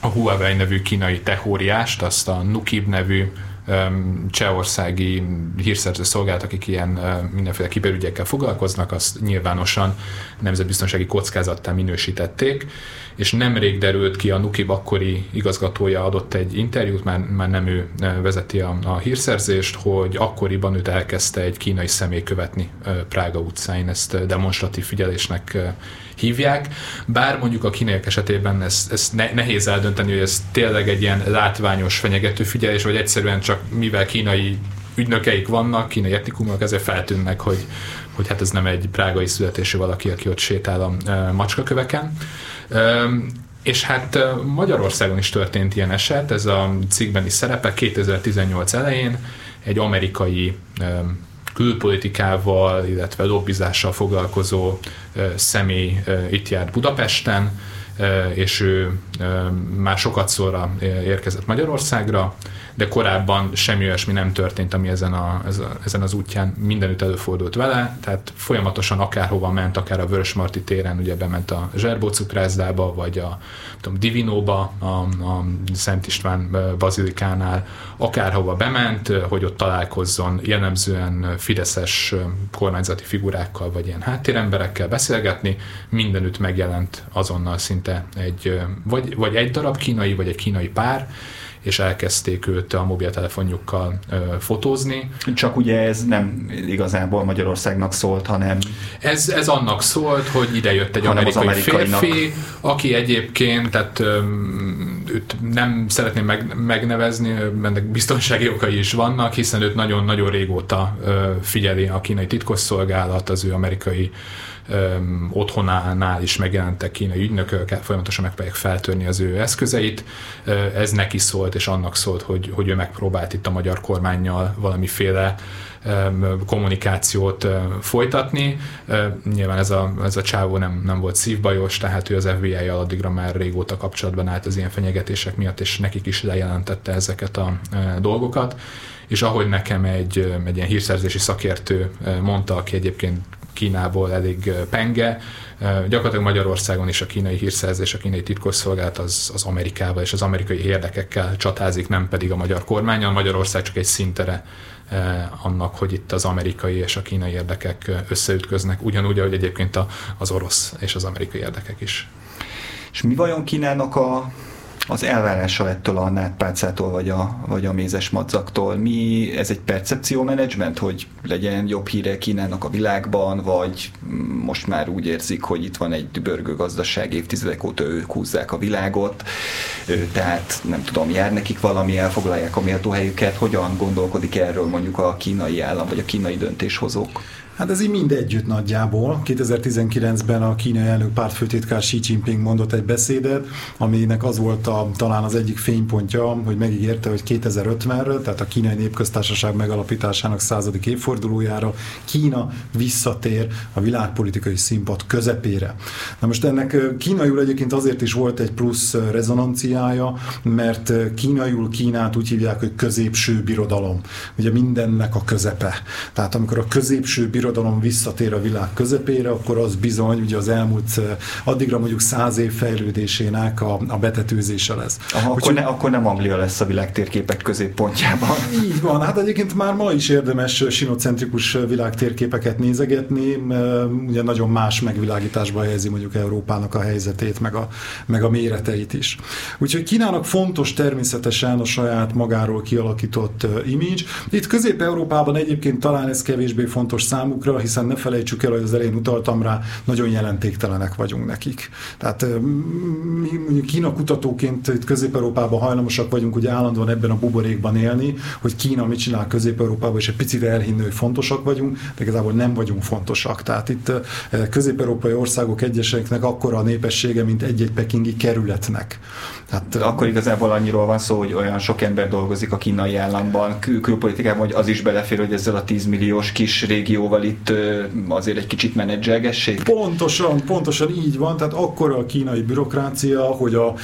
a Huawei nevű kínai techóriást, azt a Nukib nevű csehországi hírszerző szolgálat, akik ilyen mindenféle kiberügyekkel foglalkoznak, azt nyilvánosan nemzetbiztonsági kockázattá minősítették, és nemrég derült ki, a Nukib akkori igazgatója adott egy interjút, már, már nem ő vezeti a, a hírszerzést, hogy akkoriban őt elkezdte egy kínai személy követni Prága utcáin, ezt demonstratív figyelésnek hívják, bár mondjuk a kínaiak esetében ez, ez ne, nehéz eldönteni, hogy ez tényleg egy ilyen látványos fenyegető figyelés, vagy egyszerűen csak mivel kínai ügynökeik vannak, kínai etnikumok, ezért feltűnnek, hogy, hogy hát ez nem egy prágai születésű valaki, aki ott sétál a macskaköveken. És hát Magyarországon is történt ilyen eset, ez a cikkben is szerepel, 2018 elején egy amerikai külpolitikával, illetve lobbizással foglalkozó személy itt járt Budapesten, és ő már sokat szóra érkezett Magyarországra, de korábban semmi olyasmi nem történt, ami ezen, a, ezen az útján mindenütt előfordult vele, tehát folyamatosan akárhova ment, akár a Vörösmarty téren, ugye bement a Zserbó cukrászdába, vagy a tudom, Divinóba, a, a Szent István bazilikánál, akárhova bement, hogy ott találkozzon jellemzően fideszes kormányzati figurákkal, vagy ilyen háttéremberekkel beszélgetni, mindenütt megjelent azonnal szinte egy, vagy, vagy egy darab kínai, vagy egy kínai pár, és elkezdték őt a mobiltelefonjukkal fotózni. Csak ugye ez nem igazából Magyarországnak szólt, hanem... Ez, ez annak szólt, hogy ide jött egy amerikai férfi, aki egyébként, tehát őt nem szeretném meg, megnevezni, ennek biztonsági okai is vannak, hiszen őt nagyon-nagyon régóta figyeli a kínai titkosszolgálat, az ő amerikai öm, otthonánál is megjelentek kínai ügynökök, folyamatosan megpróbálják feltörni az ő eszközeit. Ez neki szólt, és annak szólt, hogy, hogy ő megpróbált itt a magyar kormányjal valamiféle kommunikációt folytatni. Nyilván ez a, ez a csávó nem, nem volt szívbajos, tehát ő az FBI-jal addigra már régóta kapcsolatban állt az ilyen fenyegetések miatt, és nekik is lejelentette ezeket a dolgokat. És ahogy nekem egy, egy ilyen hírszerzési szakértő mondta, aki egyébként Kínából elég penge. Gyakorlatilag Magyarországon is a kínai hírszerzés, a kínai titkosszolgálat az, az Amerikával és az amerikai érdekekkel csatázik, nem pedig a magyar kormányon. Magyarország csak egy szintere annak, hogy itt az amerikai és a kínai érdekek összeütköznek, ugyanúgy, ahogy egyébként az orosz és az amerikai érdekek is. És mi vajon Kínának a az elvárása ettől a nátpálcától, vagy a, vagy a mézes madzaktól, mi, ez egy percepció menedzsment, hogy legyen jobb híre Kínának a világban, vagy most már úgy érzik, hogy itt van egy börgő gazdaság, évtizedek óta ők húzzák a világot, tehát nem tudom, jár nekik valami, elfoglalják a méltó helyüket, hogyan gondolkodik erről mondjuk a kínai állam, vagy a kínai döntéshozók? Hát ez így mind együtt nagyjából. 2019-ben a kínai elnök pártfőtétkár Xi Jinping mondott egy beszédet, aminek az volt a, talán az egyik fénypontja, hogy megígérte, hogy 2050-re, tehát a kínai népköztársaság megalapításának századik évfordulójára Kína visszatér a világpolitikai színpad közepére. Na most ennek kínaiul egyébként azért is volt egy plusz rezonanciája, mert kínaiul Kínát úgy hívják, hogy középső birodalom. Ugye mindennek a közepe. Tehát amikor a középső birodalom birodalom visszatér a világ közepére, akkor az bizony ugye az elmúlt addigra mondjuk száz év fejlődésének a, a betetőzése lesz. Aha, akkor, ne, akkor nem Anglia lesz a világ térképek középpontjában. Így van, hát egyébként már ma is érdemes sinocentrikus világtérképeket nézegetni, ugye nagyon más megvilágításba helyezi mondjuk Európának a helyzetét, meg a, meg a méreteit is. Úgyhogy Kínának fontos természetesen a saját magáról kialakított image. Itt Közép-Európában egyébként talán ez kevésbé fontos számukra, számukra, hiszen ne felejtsük el, hogy az elején utaltam rá, nagyon jelentéktelenek vagyunk nekik. Tehát mi mondjuk Kína kutatóként itt Közép-Európában hajlamosak vagyunk ugye állandóan ebben a buborékban élni, hogy Kína mit csinál Közép-Európában, és egy picit elhinni, hogy fontosak vagyunk, de igazából nem vagyunk fontosak. Tehát itt közép-európai országok egyeseknek akkora a népessége, mint egy-egy pekingi kerületnek. Hát, akkor igazából annyiról van szó, hogy olyan sok ember dolgozik a kínai államban, kül- külpolitikában, hogy az is belefér, hogy ezzel a 10 milliós kis régióval itt azért egy kicsit menedzselgessék? Pontosan, pontosan így van, tehát akkor a kínai bürokrácia, hogy a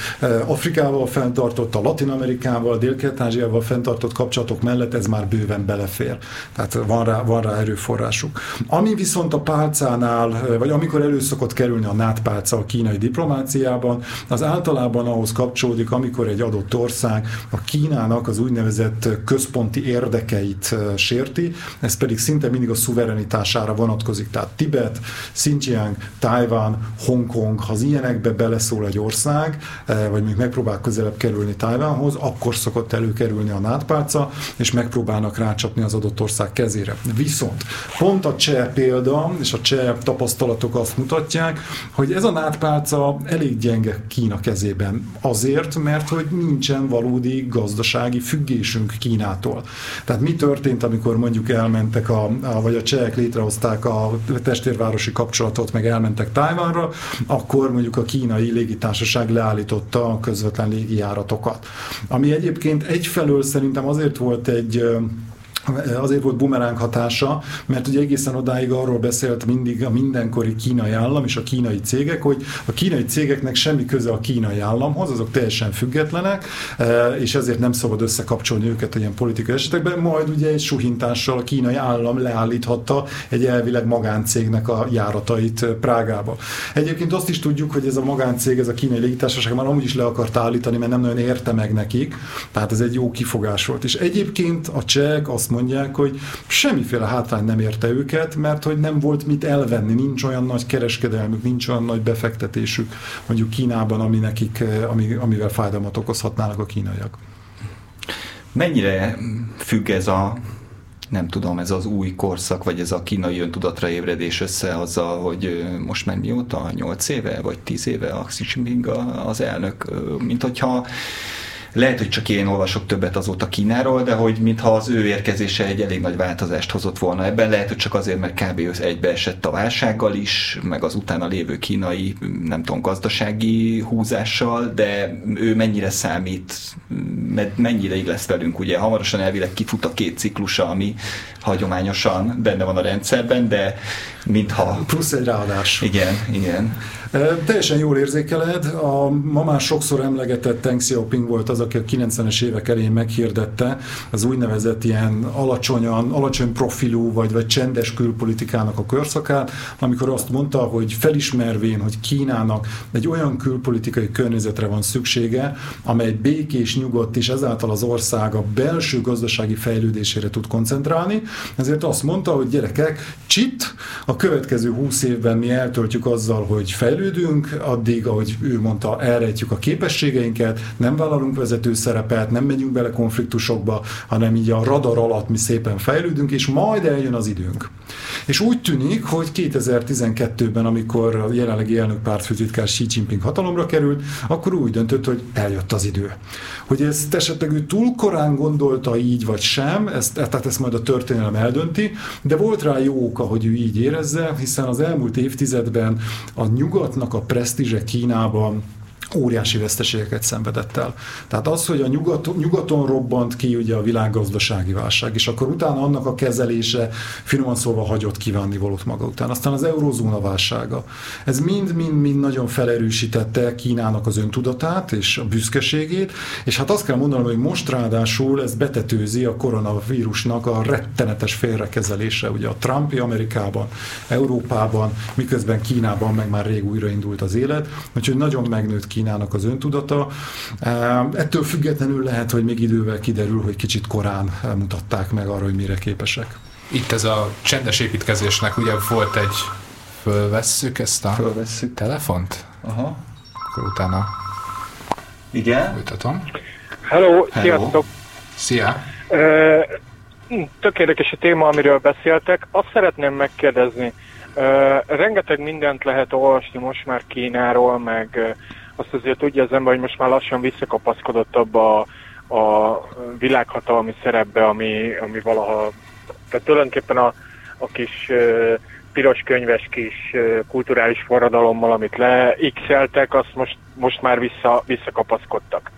Afrikával fenntartott, a Latin Amerikával, Dél-Kelet-Ázsiával fenntartott kapcsolatok mellett ez már bőven belefér. Tehát van rá, van rá erőforrásuk. Ami viszont a pálcánál, vagy amikor elő szokott kerülni a nátpálca a kínai diplomáciában, az általában ahhoz kapcsolódik, amikor egy adott ország a Kínának az úgynevezett központi érdekeit sérti, ez pedig szinte mindig a szuverenitására vonatkozik. Tehát Tibet, Xinjiang, Taiwan, Hongkong, ha az ilyenekbe beleszól egy ország, vagy még megpróbál közelebb kerülni Taiwanhoz, akkor szokott előkerülni a nátpálca, és megpróbálnak rácsapni az adott ország kezére. Viszont pont a cseh példa, és a cseh tapasztalatok azt mutatják, hogy ez a nátpálca elég gyenge Kína kezében. Azért, mert hogy nincsen valódi gazdasági függésünk Kínától. Tehát mi történt, amikor mondjuk elmentek, a, a vagy a csehek létrehozták a testvérvárosi kapcsolatot, meg elmentek Tájvánra, akkor mondjuk a kínai légitársaság leállította a közvetlen légijáratokat. Ami egyébként egyfelől szerintem azért volt egy azért volt bumeráng hatása, mert ugye egészen odáig arról beszélt mindig a mindenkori kínai állam és a kínai cégek, hogy a kínai cégeknek semmi köze a kínai államhoz, azok teljesen függetlenek, e, és ezért nem szabad összekapcsolni őket ilyen politikai esetekben, majd ugye egy suhintással a kínai állam leállíthatta egy elvileg magáncégnek a járatait Prágába. Egyébként azt is tudjuk, hogy ez a magáncég, ez a kínai légitársaság már amúgy is le akart állítani, mert nem nagyon érte meg nekik, tehát ez egy jó kifogás volt. És egyébként a cseh azt mondják, hogy semmiféle hátrány nem érte őket, mert hogy nem volt mit elvenni, nincs olyan nagy kereskedelmük, nincs olyan nagy befektetésük mondjuk Kínában, ami nekik, eh, ami, amivel fájdalmat okozhatnának a kínaiak. Mennyire függ ez a nem tudom, ez az új korszak, vagy ez a kínai öntudatra ébredés össze azzal, hogy eh, most már mióta, 8 éve, vagy 10 éve a Xi Jinping az elnök, mint hogyha lehet, hogy csak én olvasok többet azóta Kínáról, de hogy mintha az ő érkezése egy elég nagy változást hozott volna ebben. Lehet, hogy csak azért, mert kb. egybeesett a válsággal is, meg az utána lévő kínai, nem tudom, gazdasági húzással, de ő mennyire számít, mennyire így lesz velünk. Ugye hamarosan elvileg kifut a két ciklusa, ami hagyományosan benne van a rendszerben, de mintha... Plusz egy ráadás. Igen, igen. Teljesen jól érzékeled, a ma már sokszor emlegetett Deng Xiaoping volt az, aki a 90-es évek elején meghirdette az úgynevezett ilyen alacsonyan, alacsony profilú vagy, vagy csendes külpolitikának a körszakát, amikor azt mondta, hogy felismervén, hogy Kínának egy olyan külpolitikai környezetre van szüksége, amely békés, nyugodt és ezáltal az ország a belső gazdasági fejlődésére tud koncentrálni, ezért azt mondta, hogy gyerekek, csit, a következő húsz évben mi eltöltjük azzal, hogy fejlődünk, fejlődünk, addig, ahogy ő mondta, elrejtjük a képességeinket, nem vállalunk vezető szerepet, nem megyünk bele konfliktusokba, hanem így a radar alatt mi szépen fejlődünk, és majd eljön az időnk. És úgy tűnik, hogy 2012-ben, amikor a jelenlegi elnök pártfőtitkár Xi Jinping hatalomra került, akkor úgy döntött, hogy eljött az idő. Hogy ezt esetleg ő túl korán gondolta így vagy sem, ezt, tehát ezt majd a történelem eldönti, de volt rá jó oka, hogy ő így érezze, hiszen az elmúlt évtizedben a nyugatnak a presztízse Kínában óriási veszteségeket szenvedett el. Tehát az, hogy a nyugaton, nyugaton robbant ki ugye a világgazdasági válság, és akkor utána annak a kezelése finoman szólva hagyott kívánni valót maga után. Aztán az eurozóna válsága. Ez mind-mind-mind nagyon felerősítette Kínának az öntudatát és a büszkeségét, és hát azt kell mondanom, hogy most ráadásul ez betetőzi a koronavírusnak a rettenetes félrekezelése, ugye a Trumpi Amerikában, Európában, miközben Kínában meg már rég újraindult az élet, úgyhogy nagyon megnőtt Kínának az öntudata. Ettől függetlenül lehet, hogy még idővel kiderül, hogy kicsit korán mutatták meg arra, hogy mire képesek. Itt ez a csendes építkezésnek ugye volt egy fölvesszük ezt a Fölvesszük. telefont? Aha. Akkor utána Igen? folytatom. Hello, Hello. sziasztok! Szia! Ö, hm, Tök érdekes a téma, amiről beszéltek. Azt szeretném megkérdezni, ö, rengeteg mindent lehet olvasni most már Kínáról, meg azt azért tudja az ember, hogy most már lassan visszakapaszkodott abba a, a világhatalmi szerepbe, ami, ami valaha, tehát tulajdonképpen a, a kis ö, piros könyves kis ö, kulturális forradalommal, amit leixeltek, azt most, most már vissza, visszakapaszkodtak.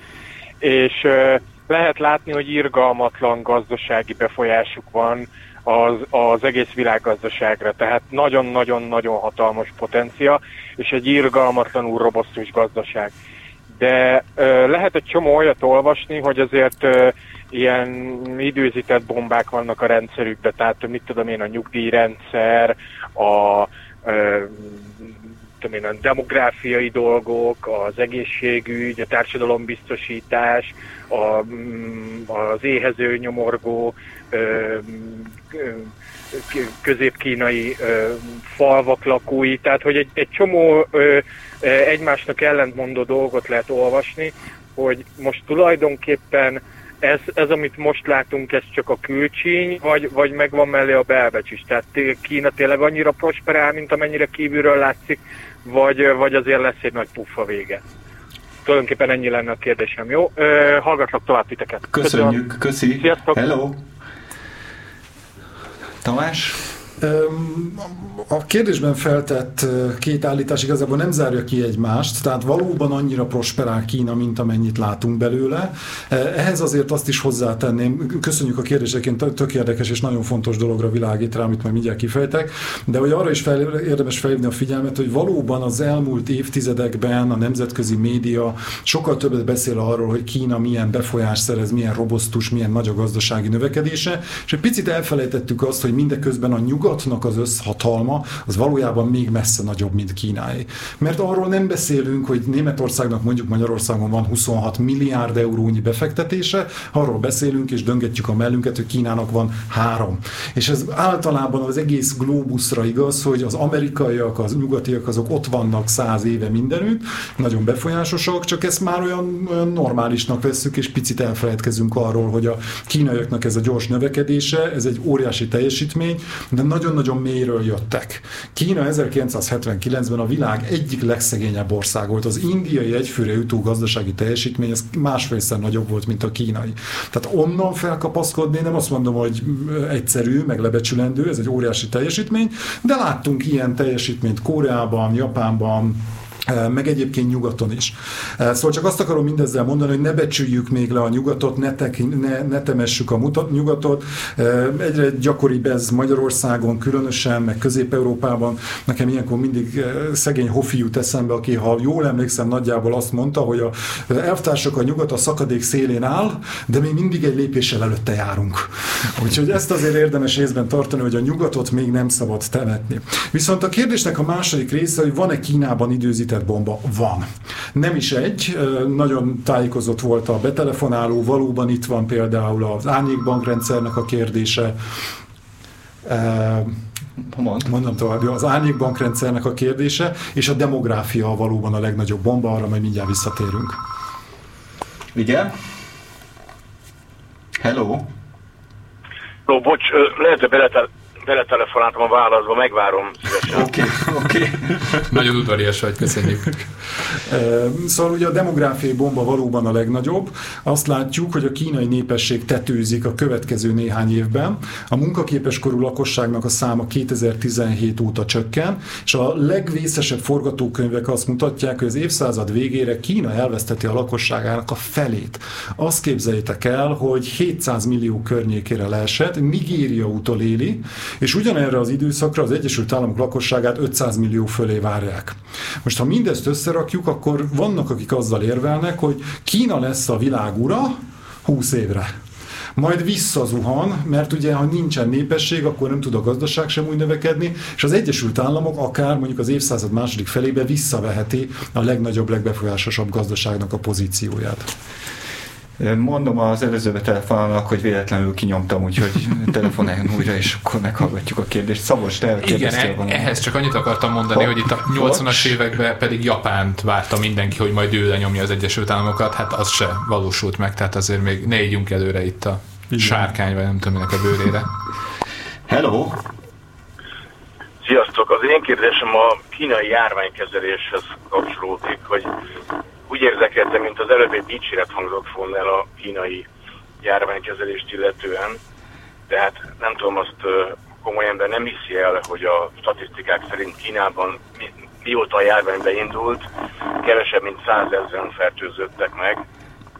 És ö, lehet látni, hogy irgalmatlan gazdasági befolyásuk van az, az egész világgazdaságra, tehát nagyon-nagyon-nagyon hatalmas potencia, és egy irgalmatlanul robosztus gazdaság. De ö, lehet egy csomó olyat olvasni, hogy azért ö, ilyen időzített bombák vannak a rendszerükben, tehát mit tudom én, a nyugdíjrendszer, a tudom én, a demográfiai dolgok, az egészségügy, a társadalombiztosítás, a, mm, az éhező, nyomorgó, közép-kínai falvak lakói, tehát hogy egy, egy csomó egymásnak ellentmondó dolgot lehet olvasni, hogy most tulajdonképpen ez, ez, amit most látunk, ez csak a külcsíny, vagy, vagy megvan mellé a belbecs is? Tehát Kína tényleg annyira prosperál, mint amennyire kívülről látszik, vagy, vagy azért lesz egy nagy puffa vége? Tulajdonképpen ennyi lenne a kérdésem, jó? Ö, hallgatlak tovább titeket. Köszönjük, köszi. Sziasztok. Hello. Tamás? A kérdésben feltett két állítás igazából nem zárja ki egymást, tehát valóban annyira prosperál Kína, mint amennyit látunk belőle. Ehhez azért azt is hozzátenném, köszönjük a kérdéseket, tök érdekes és nagyon fontos dologra világít rá, amit majd mindjárt kifejtek, de hogy arra is fel, érdemes felhívni a figyelmet, hogy valóban az elmúlt évtizedekben a nemzetközi média sokkal többet beszél arról, hogy Kína milyen befolyás szerez, milyen robosztus, milyen nagy a gazdasági növekedése, és egy picit elfelejtettük azt, hogy mindeközben a nyugatnak az összhatalma az valójában még messze nagyobb, mint Kínáé. Mert arról nem beszélünk, hogy Németországnak mondjuk Magyarországon van 26 milliárd eurónyi befektetése, arról beszélünk és döngetjük a mellünket, hogy Kínának van három. És ez általában az egész globusra igaz, hogy az amerikaiak, az nyugatiak azok ott vannak száz éve mindenütt, nagyon befolyásosak, csak ezt már olyan, olyan normálisnak vesszük, és picit elfelejtkezünk arról, hogy a kínaiaknak ez a gyors növekedése, ez egy óriási teljesítmény, de nagyon-nagyon mélyről jöttek. Kína 1979-ben a világ egyik legszegényebb ország volt. Az indiai egyfőre jutó gazdasági teljesítmény ez másfélszer nagyobb volt, mint a kínai. Tehát onnan felkapaszkodni, nem azt mondom, hogy egyszerű, meg lebecsülendő, ez egy óriási teljesítmény, de láttunk ilyen teljesítményt Koreában, Japánban, meg egyébként nyugaton is. Szóval csak azt akarom mindezzel mondani, hogy ne becsüljük még le a nyugatot, ne, tek, ne, ne temessük a mutat, nyugatot. Egyre gyakoribb ez Magyarországon különösen, meg Közép-Európában. Nekem ilyenkor mindig szegény Hofi jut eszembe, aki, ha jól emlékszem, nagyjából azt mondta, hogy a elvtársak a nyugat a szakadék szélén áll, de még mindig egy lépéssel előtte járunk. Úgyhogy ezt azért érdemes észben tartani, hogy a nyugatot még nem szabad temetni. Viszont a kérdésnek a második része, hogy van-e Kínában időzített bomba? Van. Nem is egy, nagyon tájékozott volt a betelefonáló, valóban itt van például az árnyékbankrendszernek a kérdése, Mond. Mondom tovább, az árnyékbankrendszernek a kérdése, és a demográfia valóban a legnagyobb bomba, arra majd mindjárt visszatérünk. Igen? Hello? Ó, bocs, lehet, hogy beletel- beletelefonáltam a válaszba, megvárom szívesen. Oké, oké. Nagyon udvarias vagy, köszönjük. Szóval ugye a demográfiai bomba valóban a legnagyobb. Azt látjuk, hogy a kínai népesség tetőzik a következő néhány évben. A munkaképes korú lakosságnak a száma 2017 óta csökken, és a legvészesebb forgatókönyvek azt mutatják, hogy az évszázad végére Kína elveszteti a lakosságának a felét. Azt képzeljétek el, hogy 700 millió környékére leesett, Nigéria utoléli, és ugyanerre az időszakra az Egyesült Államok lakosságát 500 millió fölé várják. Most ha mindezt összerakjuk, akkor vannak, akik azzal érvelnek, hogy Kína lesz a világ ura 20 évre majd visszazuhan, mert ugye, ha nincsen népesség, akkor nem tud a gazdaság sem úgy növekedni, és az Egyesült Államok akár mondjuk az évszázad második felébe visszaveheti a legnagyobb, legbefolyásosabb gazdaságnak a pozícióját. Mondom az előzőbe telefonálnak, hogy véletlenül kinyomtam, úgyhogy telefonáljon újra, és akkor meghallgatjuk a kérdést. Szabos, te Igen, e- ehhez csak annyit akartam mondani, Ha- hogy itt a 80-as években pedig Japánt várta mindenki, hogy majd ő lenyomja az Egyesült Államokat, hát az se valósult meg, tehát azért még ne ígyunk előre itt a Igen. sárkány, vagy nem tudom minek a bőrére. Hello! Sziasztok! Az én kérdésem a kínai járványkezeléshez kapcsolódik, hogy úgy érdekeltem, mint az előbb egy dicséret hangzott volna el a kínai járványkezelést illetően, de hát nem tudom, azt ö, komolyan ember nem hiszi el, hogy a statisztikák szerint Kínában mi, mióta a járvány beindult, kevesebb mint százezren fertőzöttek meg,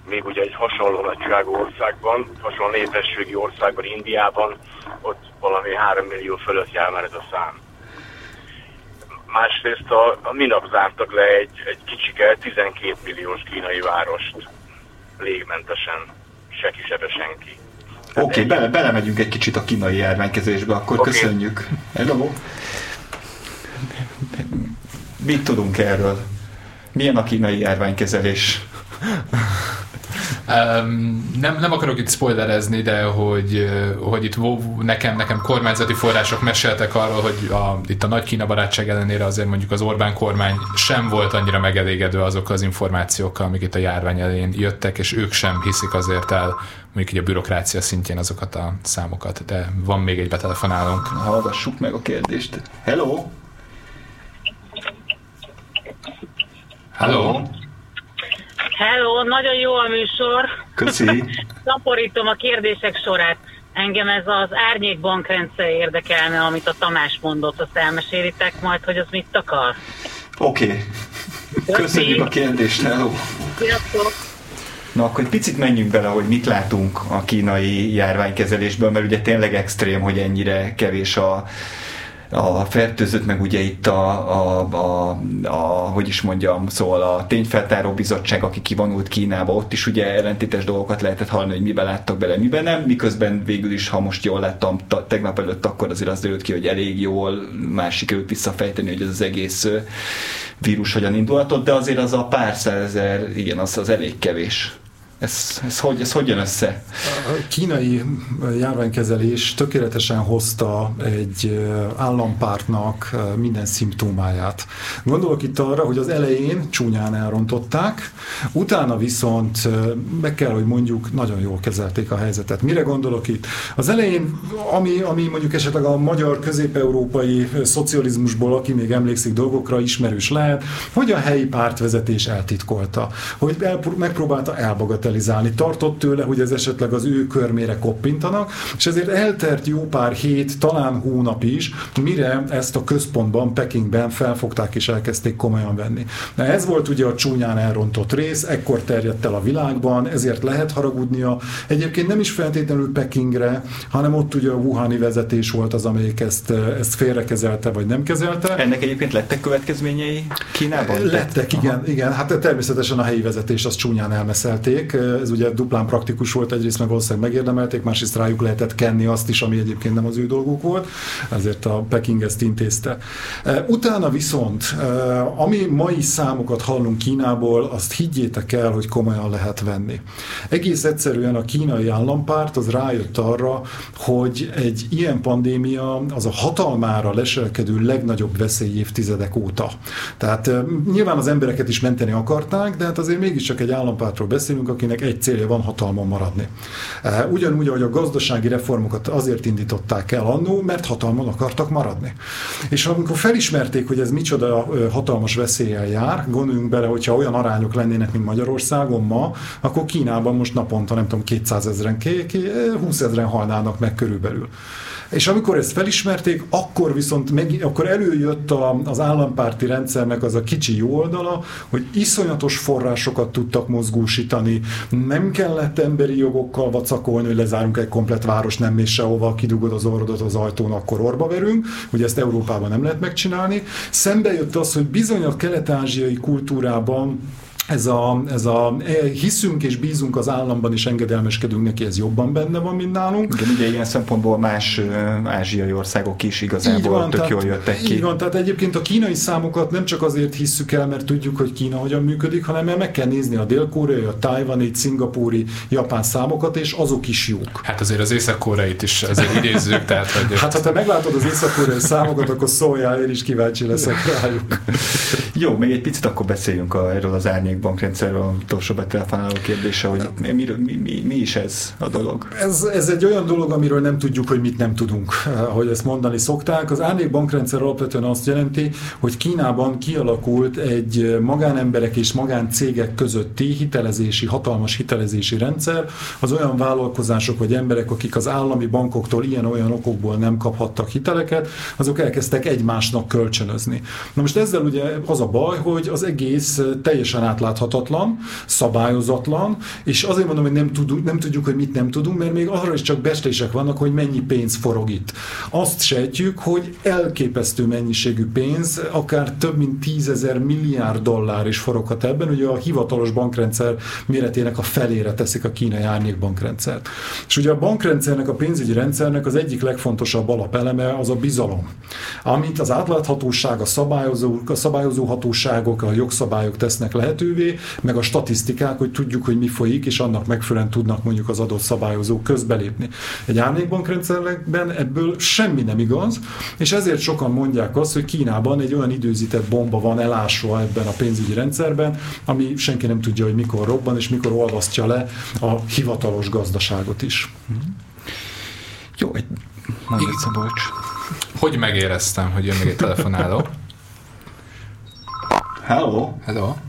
még ugye egy hasonló nagyságú országban, hasonló népességi országban, Indiában, ott valami 3 millió fölött jár már ez a szám. Másrészt a, a minap zártak le egy, egy kicsike 12 milliós kínai várost légmentesen, se kisebe senki. Oké, okay, bele, belemegyünk egy kicsit a kínai járványkezelésbe, akkor okay. köszönjük. Hello! Mit tudunk erről? Milyen a kínai járványkezelés? Um, nem, nem akarok itt spoilerezni, de hogy, hogy itt nekem, nekem kormányzati források meséltek arról, hogy a, itt a nagy Kína barátság ellenére azért mondjuk az Orbán kormány sem volt annyira megelégedő azok az információkkal, amik itt a járvány elején jöttek, és ők sem hiszik azért el mondjuk így a bürokrácia szintjén azokat a számokat, de van még egy betelefonálónk. Hallgassuk meg a kérdést. Hello! Hello! Hello, nagyon jó a műsor. Köszi! Szaporítom a kérdések sorát. Engem ez az árnyék bankrendszer érdekelne, amit a Tamás mondott, azt elmesélitek majd, hogy az mit akar. Oké. Okay. Köszönjük a kérdést, hello! Sziasztok! Na akkor egy picit menjünk bele, hogy mit látunk a kínai járványkezelésből, mert ugye tényleg extrém, hogy ennyire kevés a, a fertőzött, meg ugye itt a, a, a, a, hogy is mondjam, szóval a tényfeltáró bizottság, aki kivonult Kínába, ott is ugye ellentétes dolgokat lehetett hallani, hogy miben láttak bele, miben nem, miközben végül is, ha most jól láttam ta, tegnap előtt, akkor azért az derült ki, hogy elég jól már sikerült visszafejteni, hogy ez az egész vírus hogyan indulhatott, de azért az a pár százezer, igen, az, az elég kevés. Ez, ez, hogy, ez hogy jön össze? A kínai járványkezelés tökéletesen hozta egy állampártnak minden szimptómáját. Gondolok itt arra, hogy az elején csúnyán elrontották, utána viszont meg kell, hogy mondjuk nagyon jól kezelték a helyzetet. Mire gondolok itt? Az elején, ami, ami mondjuk esetleg a magyar közép-európai szocializmusból, aki még emlékszik dolgokra, ismerős lehet, hogy a helyi pártvezetés eltitkolta, hogy el, megpróbálta elbagatelizálni. Tartott tőle, hogy ez esetleg az ő körmére koppintanak, és ezért eltert jó pár hét, talán hónap is, mire ezt a központban, Pekingben felfogták és elkezdték komolyan venni. Na ez volt ugye a csúnyán elrontott rész, ekkor terjedt el a világban, ezért lehet haragudnia. Egyébként nem is feltétlenül Pekingre, hanem ott ugye a Wuhani vezetés volt az, amelyik ezt, ezt félrekezelte, vagy nem kezelte. Ennek egyébként lettek következményei Kínában? Lettek, igen, igen. Hát természetesen a helyi vezetés azt csúnyán elmeszelték, ez ugye duplán praktikus volt, egyrészt meg valószínűleg megérdemelték, másrészt rájuk lehetett kenni azt is, ami egyébként nem az ő dolguk volt, ezért a Peking ezt intézte. Utána viszont, ami mai számokat hallunk Kínából, azt higgyétek el, hogy komolyan lehet venni. Egész egyszerűen a kínai állampárt az rájött arra, hogy egy ilyen pandémia az a hatalmára leselkedő legnagyobb veszély évtizedek óta. Tehát nyilván az embereket is menteni akarták, de hát azért mégiscsak egy állampártról beszélünk, akinek egy célja van hatalmon maradni. Ugyanúgy, ahogy a gazdasági reformokat azért indították el annó, mert hatalmon akartak maradni. És amikor felismerték, hogy ez micsoda hatalmas veszéllyel jár, gondoljunk bele, hogyha olyan arányok lennének, mint Magyarországon ma, akkor Kínában most naponta, nem tudom, 200 ezeren, 20 ezeren halnának meg körülbelül. És amikor ezt felismerték, akkor viszont meg, akkor előjött a, az állampárti rendszernek az a kicsi jó oldala, hogy iszonyatos forrásokat tudtak mozgósítani, nem kellett emberi jogokkal vacakolni, hogy lezárunk egy komplet város, nem mész sehova, kidugod az orrodat az ajtón, akkor orba verünk, hogy ezt Európában nem lehet megcsinálni. Szembe jött az, hogy bizony a kelet-ázsiai kultúrában ez a, ez a e, hiszünk és bízunk az államban és engedelmeskedünk neki, ez jobban benne van, mint nálunk. Igen, ugye ilyen szempontból más ázsiai országok is igazából van, tök tehát, jól jöttek ki. Így van, tehát egyébként a kínai számokat nem csak azért hisszük el, mert tudjuk, hogy Kína hogyan működik, hanem mert meg kell nézni a dél-koreai, a tájvani, szingapúri, japán számokat, és azok is jók. Hát azért az észak-koreait is azért idézzük, tehát hogy... Hát ha te meglátod az észak-koreai számokat, akkor szóljál, én is kíváncsi leszek rájuk. Jó, még egy picit akkor beszéljünk a, erről az árnyék bankrendszerről, a utolsó betelefonáló kérdése, hogy mi, mi, mi, mi is ez a dolog? Ez, ez egy olyan dolog, amiről nem tudjuk, hogy mit nem tudunk, hogy ezt mondani szokták. Az árnyék bankrendszer alapvetően azt jelenti, hogy Kínában kialakult egy magánemberek és magáncégek közötti hitelezési, hatalmas hitelezési rendszer, az olyan vállalkozások vagy emberek, akik az állami bankoktól ilyen-olyan okokból nem kaphattak hiteleket, azok elkezdtek egymásnak kölcsönözni. Na most ezzel ugye az a baj, hogy az egész teljesen átlátható átláthatatlan, szabályozatlan, és azért mondom, hogy nem tudjuk, nem tudjuk, hogy mit nem tudunk, mert még arra is csak bestések vannak, hogy mennyi pénz forog itt. Azt sejtjük, hogy elképesztő mennyiségű pénz, akár több mint tízezer milliárd dollár is foroghat ebben, ugye a hivatalos bankrendszer méretének a felére teszik a kínai árnyékbankrendszert. És ugye a bankrendszernek, a pénzügyi rendszernek az egyik legfontosabb alapeleme az a bizalom. Amit az átláthatóság, a szabályozó, a szabályozó hatóságok, a jogszabályok tesznek lehetővé, lehetővé, meg a statisztikák, hogy tudjuk, hogy mi folyik, és annak megfelelően tudnak mondjuk az adott szabályozók közbelépni. Egy árnyékbankrendszerben ebből semmi nem igaz, és ezért sokan mondják azt, hogy Kínában egy olyan időzített bomba van elásva ebben a pénzügyi rendszerben, ami senki nem tudja, hogy mikor robban, és mikor olvasztja le a hivatalos gazdaságot is. Jó, egy mondod, Szabolcs. Hogy megéreztem, hogy jön még egy telefonáló? Hello. Hello.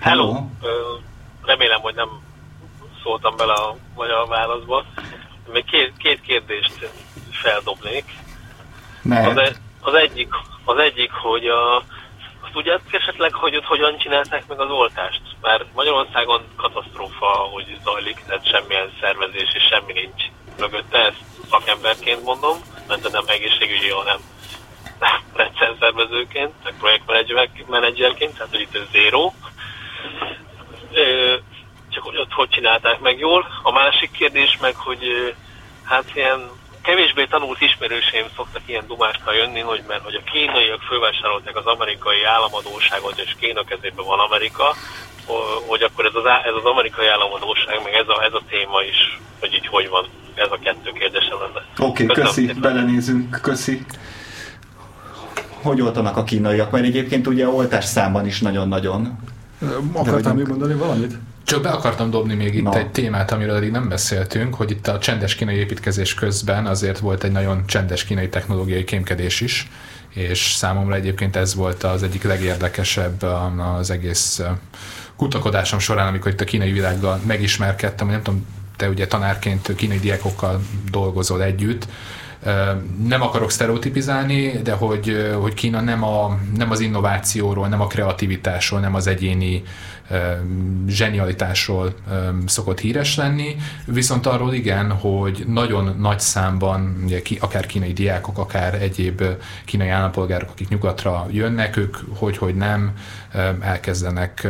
Hello. Remélem, hogy nem szóltam bele a magyar válaszba. Még két, két kérdést feldobnék. Az, e, az, egyik, az egyik, hogy a, azt tudjátok esetleg, hogy ott hogyan csinálták meg az oltást? Mert Magyarországon katasztrófa, hogy zajlik, tehát semmilyen szervezés és semmi nincs mögötte, ezt szakemberként mondom, mert nem egészségügyi, hanem rendszerszervezőként, meg projektmenedzserként, tehát hogy itt csak hogy csinálták meg jól. A másik kérdés meg, hogy hát ilyen kevésbé tanult ismerőseim szoktak ilyen dumákkal jönni, hogy mert hogy a kínaiak fölvásárolták az amerikai államadóságot, és Kína kezében van Amerika, hogy akkor ez az, ez az amerikai államadóság, meg ez a, ez a téma is, hogy így hogy van. Ez a kettő kérdése lenne. Oké, okay, köszi, szépen. belenézünk, köszi. Hogy oltanak a kínaiak? Mert egyébként ugye oltás számban is nagyon-nagyon Akartál még mondani valamit? Csak be akartam dobni még itt no. egy témát, amiről eddig nem beszéltünk, hogy itt a csendes kínai építkezés közben azért volt egy nagyon csendes kínai technológiai kémkedés is, és számomra egyébként ez volt az egyik legérdekesebb az egész kutakodásom során, amikor itt a kínai világgal megismerkedtem, nem tudom, te ugye tanárként kínai diákokkal dolgozol együtt, nem akarok sztereotipizálni, de hogy, hogy Kína nem, a, nem az innovációról, nem a kreativitásról, nem az egyéni zsenialitásról szokott híres lenni, viszont arról igen, hogy nagyon nagy számban, ugye, akár kínai diákok, akár egyéb kínai állampolgárok, akik nyugatra jönnek, ők hogy-hogy nem elkezdenek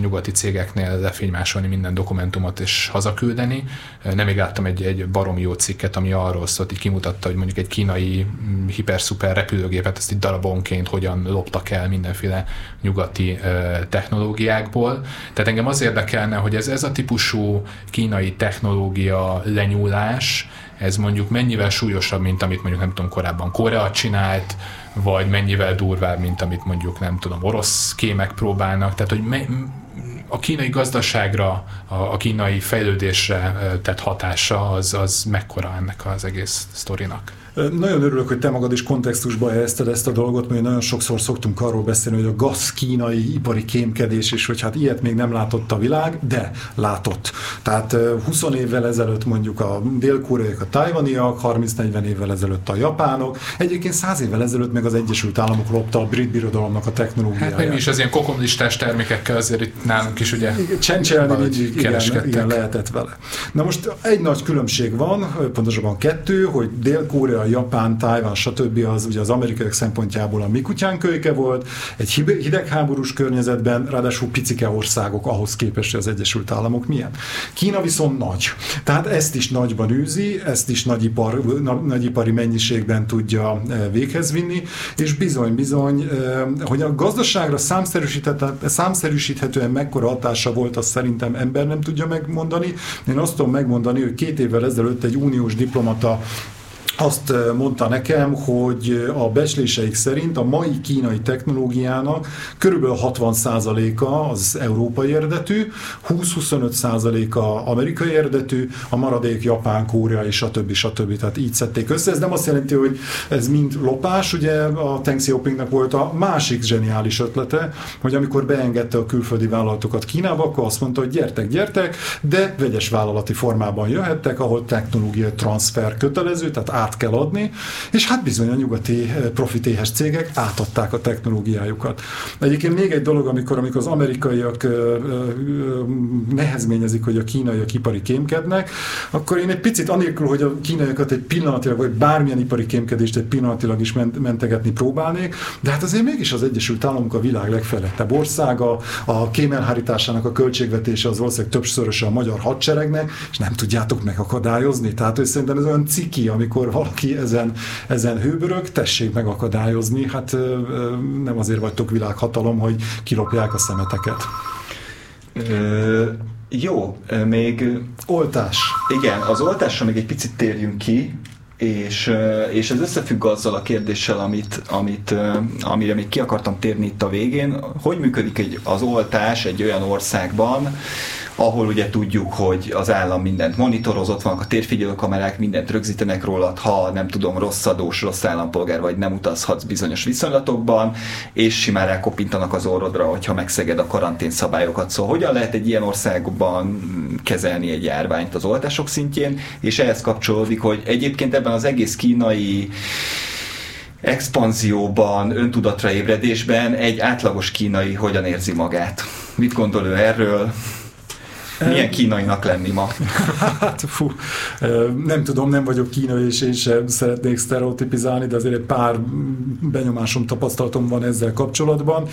nyugati cégeknél lefénymásolni minden dokumentumot és hazaküldeni. Nemég láttam egy, egy baromi jó cikket, ami arról szólt, így kimutatta, hogy mondjuk egy kínai mm, hiper-szuper repülőgépet ezt így darabonként hogyan loptak el mindenféle nyugati technológiákból. Tehát engem az érdekelne, hogy ez, ez a típusú kínai technológia lenyúlás, ez mondjuk mennyivel súlyosabb, mint amit mondjuk nem tudom korábban Korea csinált, vagy mennyivel durvább, mint amit mondjuk nem tudom orosz kémek próbálnak, tehát hogy me, a kínai gazdaságra, a, kínai fejlődésre tett hatása az, az mekkora ennek az egész sztorinak? Nagyon örülök, hogy te magad is kontextusba helyezted ezt a dolgot, mert nagyon sokszor szoktunk arról beszélni, hogy a gaz kínai ipari kémkedés, és hogy hát ilyet még nem látott a világ, de látott. Tehát 20 évvel ezelőtt mondjuk a dél-koreaiak, a tajvaniak, 30-40 évvel ezelőtt a japánok, egyébként 100 évvel ezelőtt meg az Egyesült Államok lopta a brit birodalomnak a technológiáját. Hát mi is az ilyen kokomlistás termékekkel azért itt nálunk is ugye Csencselni mindig igen, igen, lehetett vele. Na most egy nagy különbség van, pontosabban kettő, hogy Dél-Korea Japán, Tájván, stb. az ugye az amerikaiak szempontjából a mi kölyke volt, egy hidegháborús környezetben, ráadásul picike országok ahhoz képest, hogy az Egyesült Államok milyen. Kína viszont nagy. Tehát ezt is nagyban űzi, ezt is nagyipar, nagyipari mennyiségben tudja e, véghez vinni, és bizony-bizony, e, hogy a gazdaságra számszerűsíthetően mekkora hatása volt, azt szerintem ember nem tudja megmondani. Én azt tudom megmondani, hogy két évvel ezelőtt egy uniós diplomata azt mondta nekem, hogy a becsléseik szerint a mai kínai technológiának körülbelül 60%-a az európai eredetű, 20-25%-a amerikai eredetű, a maradék Japán, Kórea és a többi, stb. Tehát így szedték össze. Ez nem azt jelenti, hogy ez mind lopás, ugye a Teng Xiaopingnak volt a másik zseniális ötlete, hogy amikor beengedte a külföldi vállalatokat Kínába, akkor azt mondta, hogy gyertek, gyertek, de vegyes vállalati formában jöhettek, ahol technológiai transfer kötelező, tehát át kell adni, és hát bizony a nyugati eh, profitéhes cégek átadták a technológiájukat. Egyébként még egy dolog, amikor, amikor az amerikaiak eh, eh, nehezményezik, hogy a kínaiak ipari kémkednek, akkor én egy picit anélkül, hogy a kínaiakat egy pillanatilag, vagy bármilyen ipari kémkedést egy pillanatilag is mentegetni próbálnék, de hát azért mégis az Egyesült Államok a világ legfejlettebb országa, a kémelhárításának a költségvetése az valószínűleg többszöröse a magyar hadseregnek, és nem tudjátok megakadályozni. Tehát hogy szerintem ez olyan ciki, amikor valaki ezen, ezen hőbörög, tessék megakadályozni, hát nem azért vagytok világhatalom, hogy kilopják a szemeteket. Ö, jó, még... Oltás. Igen, az oltásra még egy picit térjünk ki, és, és ez összefügg azzal a kérdéssel, amit, amit, amire még ki akartam térni itt a végén. Hogy működik egy, az oltás egy olyan országban, ahol ugye tudjuk, hogy az állam mindent monitorozott, vannak a térfigyelőkamerák, mindent rögzítenek rólad, ha nem tudom, rossz adós, rossz állampolgár vagy nem utazhatsz bizonyos viszonylatokban, és simán rákopintanak az orrodra, hogyha megszeged a karantén szabályokat. Szóval hogyan lehet egy ilyen országban kezelni egy járványt az oltások szintjén, és ehhez kapcsolódik, hogy egyébként ebben az egész kínai expanzióban, öntudatra ébredésben egy átlagos kínai hogyan érzi magát? Mit gondol ő erről? Milyen kínainak lenni ma? hát fú, nem tudom, nem vagyok kínai, és én sem szeretnék sztereotipizálni, de azért egy pár benyomásom, tapasztalatom van ezzel kapcsolatban.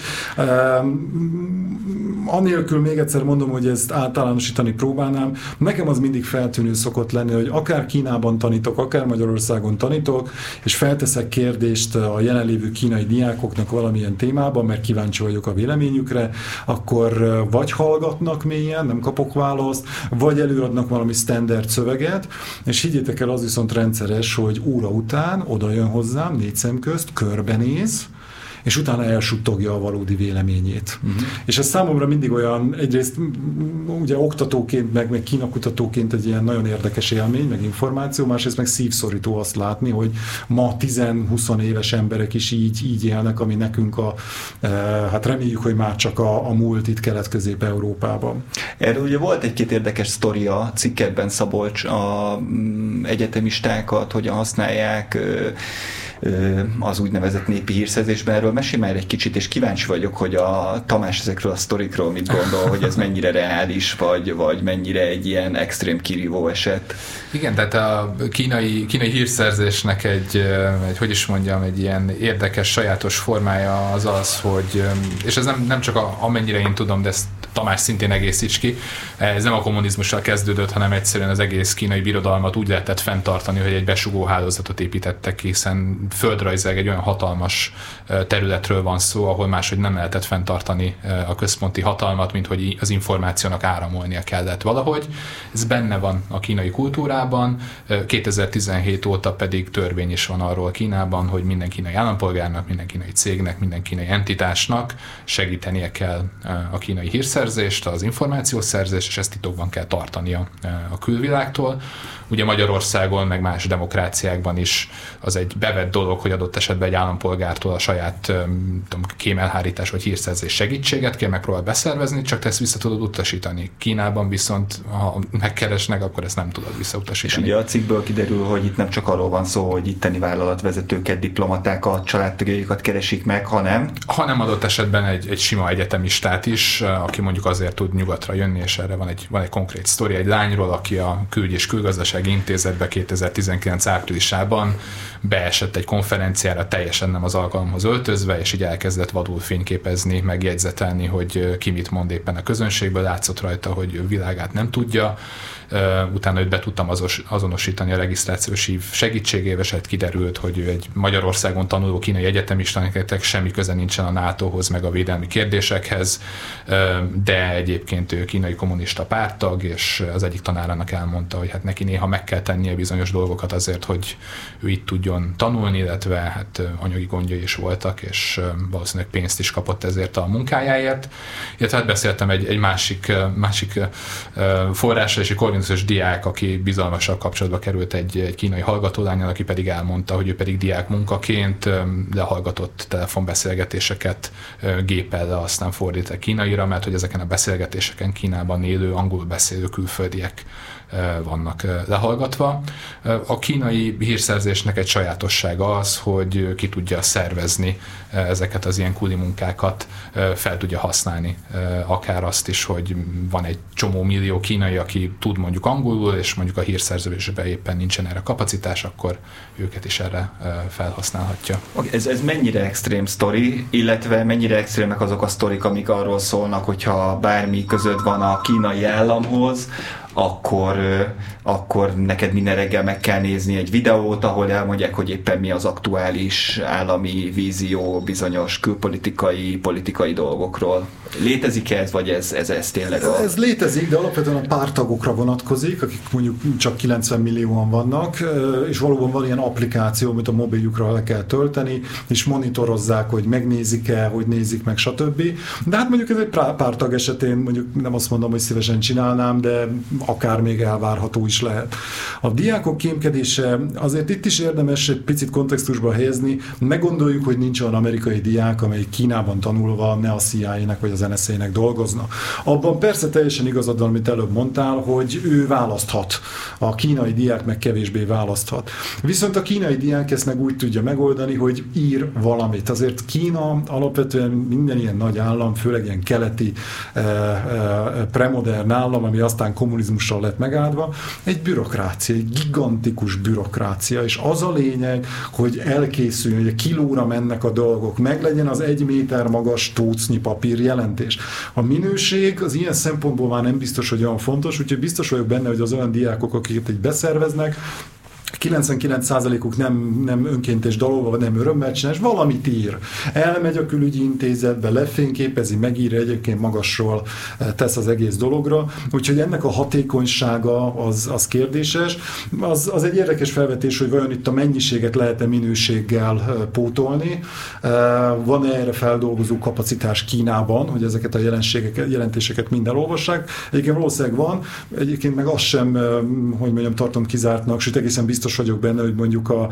Anélkül még egyszer mondom, hogy ezt általánosítani próbálnám. Nekem az mindig feltűnő szokott lenni, hogy akár Kínában tanítok, akár Magyarországon tanítok, és felteszek kérdést a jelenlévő kínai diákoknak valamilyen témában, mert kíváncsi vagyok a véleményükre, akkor vagy hallgatnak mélyen, nem kapok választ, vagy előadnak valami standard szöveget, és higgyétek el, az viszont rendszeres, hogy óra után oda jön hozzám, négy szem közt, körbenéz, és utána elsuttogja a valódi véleményét. Uh-huh. És ez számomra mindig olyan, egyrészt ugye oktatóként, meg, meg kínakutatóként egy ilyen nagyon érdekes élmény, meg információ, másrészt meg szívszorító azt látni, hogy ma 10-20 éves emberek is így, így élnek, ami nekünk a, e, hát reméljük, hogy már csak a, a múlt itt Kelet-Közép-Európában. Erről ugye volt egy-két érdekes sztoria cikketben Szabolcs a mm, egyetemistákat, hogyan használják az úgynevezett népi hírszerzésben. Erről mesélj már egy kicsit, és kíváncsi vagyok, hogy a Tamás ezekről a sztorikról mit gondol, hogy ez mennyire reális, vagy, vagy mennyire egy ilyen extrém kirívó eset. Igen, tehát a kínai, kínai hírszerzésnek egy, egy, hogy is mondjam, egy ilyen érdekes, sajátos formája az az, hogy, és ez nem, nem csak a, amennyire én tudom, de ezt Tamás szintén egészíts ki. Ez nem a kommunizmussal kezdődött, hanem egyszerűen az egész kínai birodalmat úgy lehetett fenntartani, hogy egy besugó hálózatot építettek hiszen földrajzilag egy olyan hatalmas területről van szó, ahol máshogy nem lehetett fenntartani a központi hatalmat, mint hogy az információnak áramolnia kellett valahogy. Ez benne van a kínai kultúrában, 2017 óta pedig törvény is van arról Kínában, hogy minden kínai állampolgárnak, minden kínai cégnek, minden kínai entitásnak segítenie kell a kínai hírszerzést, az információszerzést, és ezt titokban kell tartania a külvilágtól. Ugye Magyarországon, meg más demokráciákban is az egy bevett dolog, hogy adott esetben egy állampolgártól a saját tudom, kémelhárítás vagy hírszerzés segítséget kell megpróbál beszervezni, csak te ezt vissza tudod utasítani. Kínában viszont, ha megkeresnek, akkor ezt nem tudod visszautasítani. És ugye a cikkből kiderül, hogy itt nem csak arról van szó, hogy itteni vállalatvezetőket, diplomatákat, családtagjaikat keresik meg, hanem... Hanem adott esetben egy, egy sima egyetemistát is, aki mondjuk azért tud nyugatra jönni, és erre van egy, van egy konkrét sztori. Egy lányról, aki a Külügy és Külgazdasági Intézetbe 2019 áprilisában beesett egy konferenciára teljesen nem az alkalomhoz öltözve, és így elkezdett vadul fényképezni, megjegyzetelni, hogy ki mit mond éppen a közönségből, látszott rajta, hogy világát nem tudja, utána őt be tudtam azonosítani a regisztrációs hív segítségével, és hát kiderült, hogy ő egy Magyarországon tanuló kínai egyetemista, nektek semmi köze nincsen a NATO-hoz, meg a védelmi kérdésekhez, de egyébként ő kínai kommunista párttag, és az egyik tanárának elmondta, hogy hát neki néha meg kell tennie bizonyos dolgokat azért, hogy ő itt tudjon tanulni, illetve hát anyagi gondjai is voltak, és valószínűleg pénzt is kapott ezért a munkájáért. Illetve hát beszéltem egy, egy másik, másik forrásra, és egy Corvinusos diák, aki bizalmasabb kapcsolatba került egy, egy kínai hallgatólányal, aki pedig elmondta, hogy ő pedig diák munkaként lehallgatott telefonbeszélgetéseket gépel, aztán fordít kínaira, mert hogy ezeken a beszélgetéseken Kínában élő, angol beszélő külföldiek vannak lehallgatva. A kínai hírszerzésnek egy sajátossága az, hogy ki tudja szervezni ezeket az ilyen kuli munkákat, fel tudja használni. Akár azt is, hogy van egy csomó millió kínai, aki tud mondjuk angolul, és mondjuk a hírszerzésben éppen nincsen erre kapacitás, akkor őket is erre felhasználhatja. Ez, ez mennyire extrém sztori, illetve mennyire extrémek azok a sztorik, amik arról szólnak, hogyha bármi között van a kínai államhoz, akkor, akkor neked minden reggel meg kell nézni egy videót, ahol elmondják, hogy éppen mi az aktuális állami vízió bizonyos külpolitikai, politikai dolgokról. Létezik ez, vagy ez, ez, ez tényleg a... Ez létezik, de alapvetően a pártagokra vonatkozik, akik mondjuk csak 90 millióan vannak, és valóban van ilyen applikáció, amit a mobiljukra le kell tölteni, és monitorozzák, hogy megnézik-e, hogy nézik meg, stb. De hát mondjuk ez egy pártag esetén, mondjuk nem azt mondom, hogy szívesen csinálnám, de akár még elvárható is lehet. A diákok kémkedése azért itt is érdemes egy picit kontextusba helyezni. Meggondoljuk, hogy nincs olyan amerikai diák, amely Kínában tanulva ne a CIA-nek vagy az NSZ-nek dolgozna. Abban persze teljesen igazad van, amit előbb mondtál, hogy ő választhat. A kínai diák meg kevésbé választhat. Viszont a kínai diák ezt meg úgy tudja megoldani, hogy ír valamit. Azért Kína alapvetően minden ilyen nagy állam, főleg ilyen keleti, eh, eh, premodern állam, ami aztán kommunizmus kommunizmussal lett megáldva, egy bürokrácia, egy gigantikus bürokrácia, és az a lényeg, hogy elkészüljön, hogy a kilóra mennek a dolgok, meglegyen az egy méter magas tócnyi papír jelentés. A minőség az ilyen szempontból már nem biztos, hogy olyan fontos, úgyhogy biztos vagyok benne, hogy az olyan diákok, akiket egy beszerveznek, 99%-uk nem, nem önkéntes dalolva, vagy nem örömmel csinál, és valamit ír. Elmegy a külügyi intézetbe, lefényképezi, megír egyébként magasról, eh, tesz az egész dologra. Úgyhogy ennek a hatékonysága az, az kérdéses. Az, az egy érdekes felvetés, hogy vajon itt a mennyiséget lehet-e minőséggel eh, pótolni. Eh, van-e erre feldolgozó kapacitás Kínában, hogy ezeket a jelenségeket, jelentéseket mind elolvassák? Egyébként valószínűleg van, egyébként meg azt sem, hogy mondjam, tartom kizártnak, sőt egészen biztos, biztos vagyok benne, hogy mondjuk a,